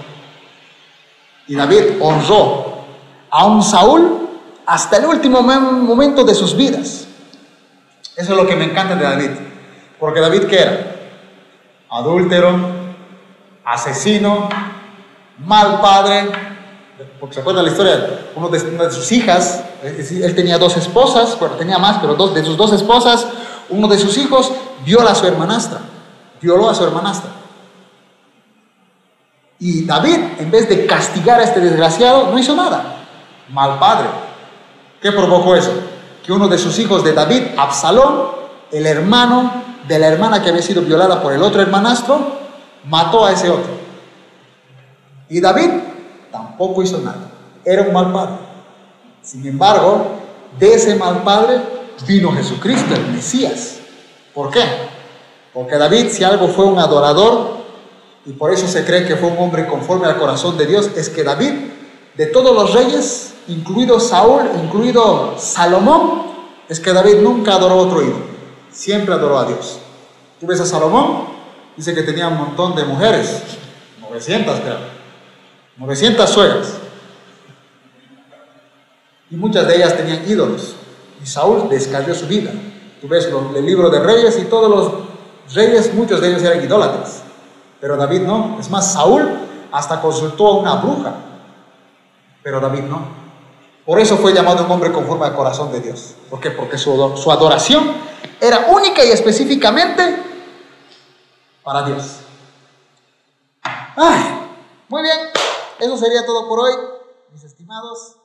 Y David honró a un Saúl hasta el último mom- momento de sus vidas. Eso es lo que me encanta de David. Porque David, ¿qué era? Adúltero, asesino, mal padre. Porque se acuerda la historia, de, una de sus hijas, decir, él tenía dos esposas, bueno, tenía más, pero dos, de sus dos esposas, uno de sus hijos viola a su hermanastra, violó a su hermanastra. Y David, en vez de castigar a este desgraciado, no hizo nada. Mal padre. ¿Qué provocó eso? Que uno de sus hijos de David, Absalón, el hermano de la hermana que había sido violada por el otro hermanastro, mató a ese otro. Y David tampoco hizo nada. Era un mal padre. Sin embargo, de ese mal padre vino Jesucristo, el Mesías. ¿Por qué? Porque David, si algo fue un adorador, y por eso se cree que fue un hombre conforme al corazón de Dios, es que David, de todos los reyes, incluido Saúl, incluido Salomón, es que David nunca adoró a otro ídolo, siempre adoró a Dios. Tú ves a Salomón, dice que tenía un montón de mujeres, 900 creo, 900 suegras, y muchas de ellas tenían ídolos, y Saúl descargó su vida. Tú ves los- el libro de reyes y todos los reyes, muchos de ellos eran idólatras. Pero David no. Es más, Saúl hasta consultó a una bruja. Pero David no. Por eso fue llamado un hombre conforme al corazón de Dios. ¿Por qué? Porque su, su adoración era única y específicamente para Dios. Ay, muy bien. Eso sería todo por hoy, mis estimados.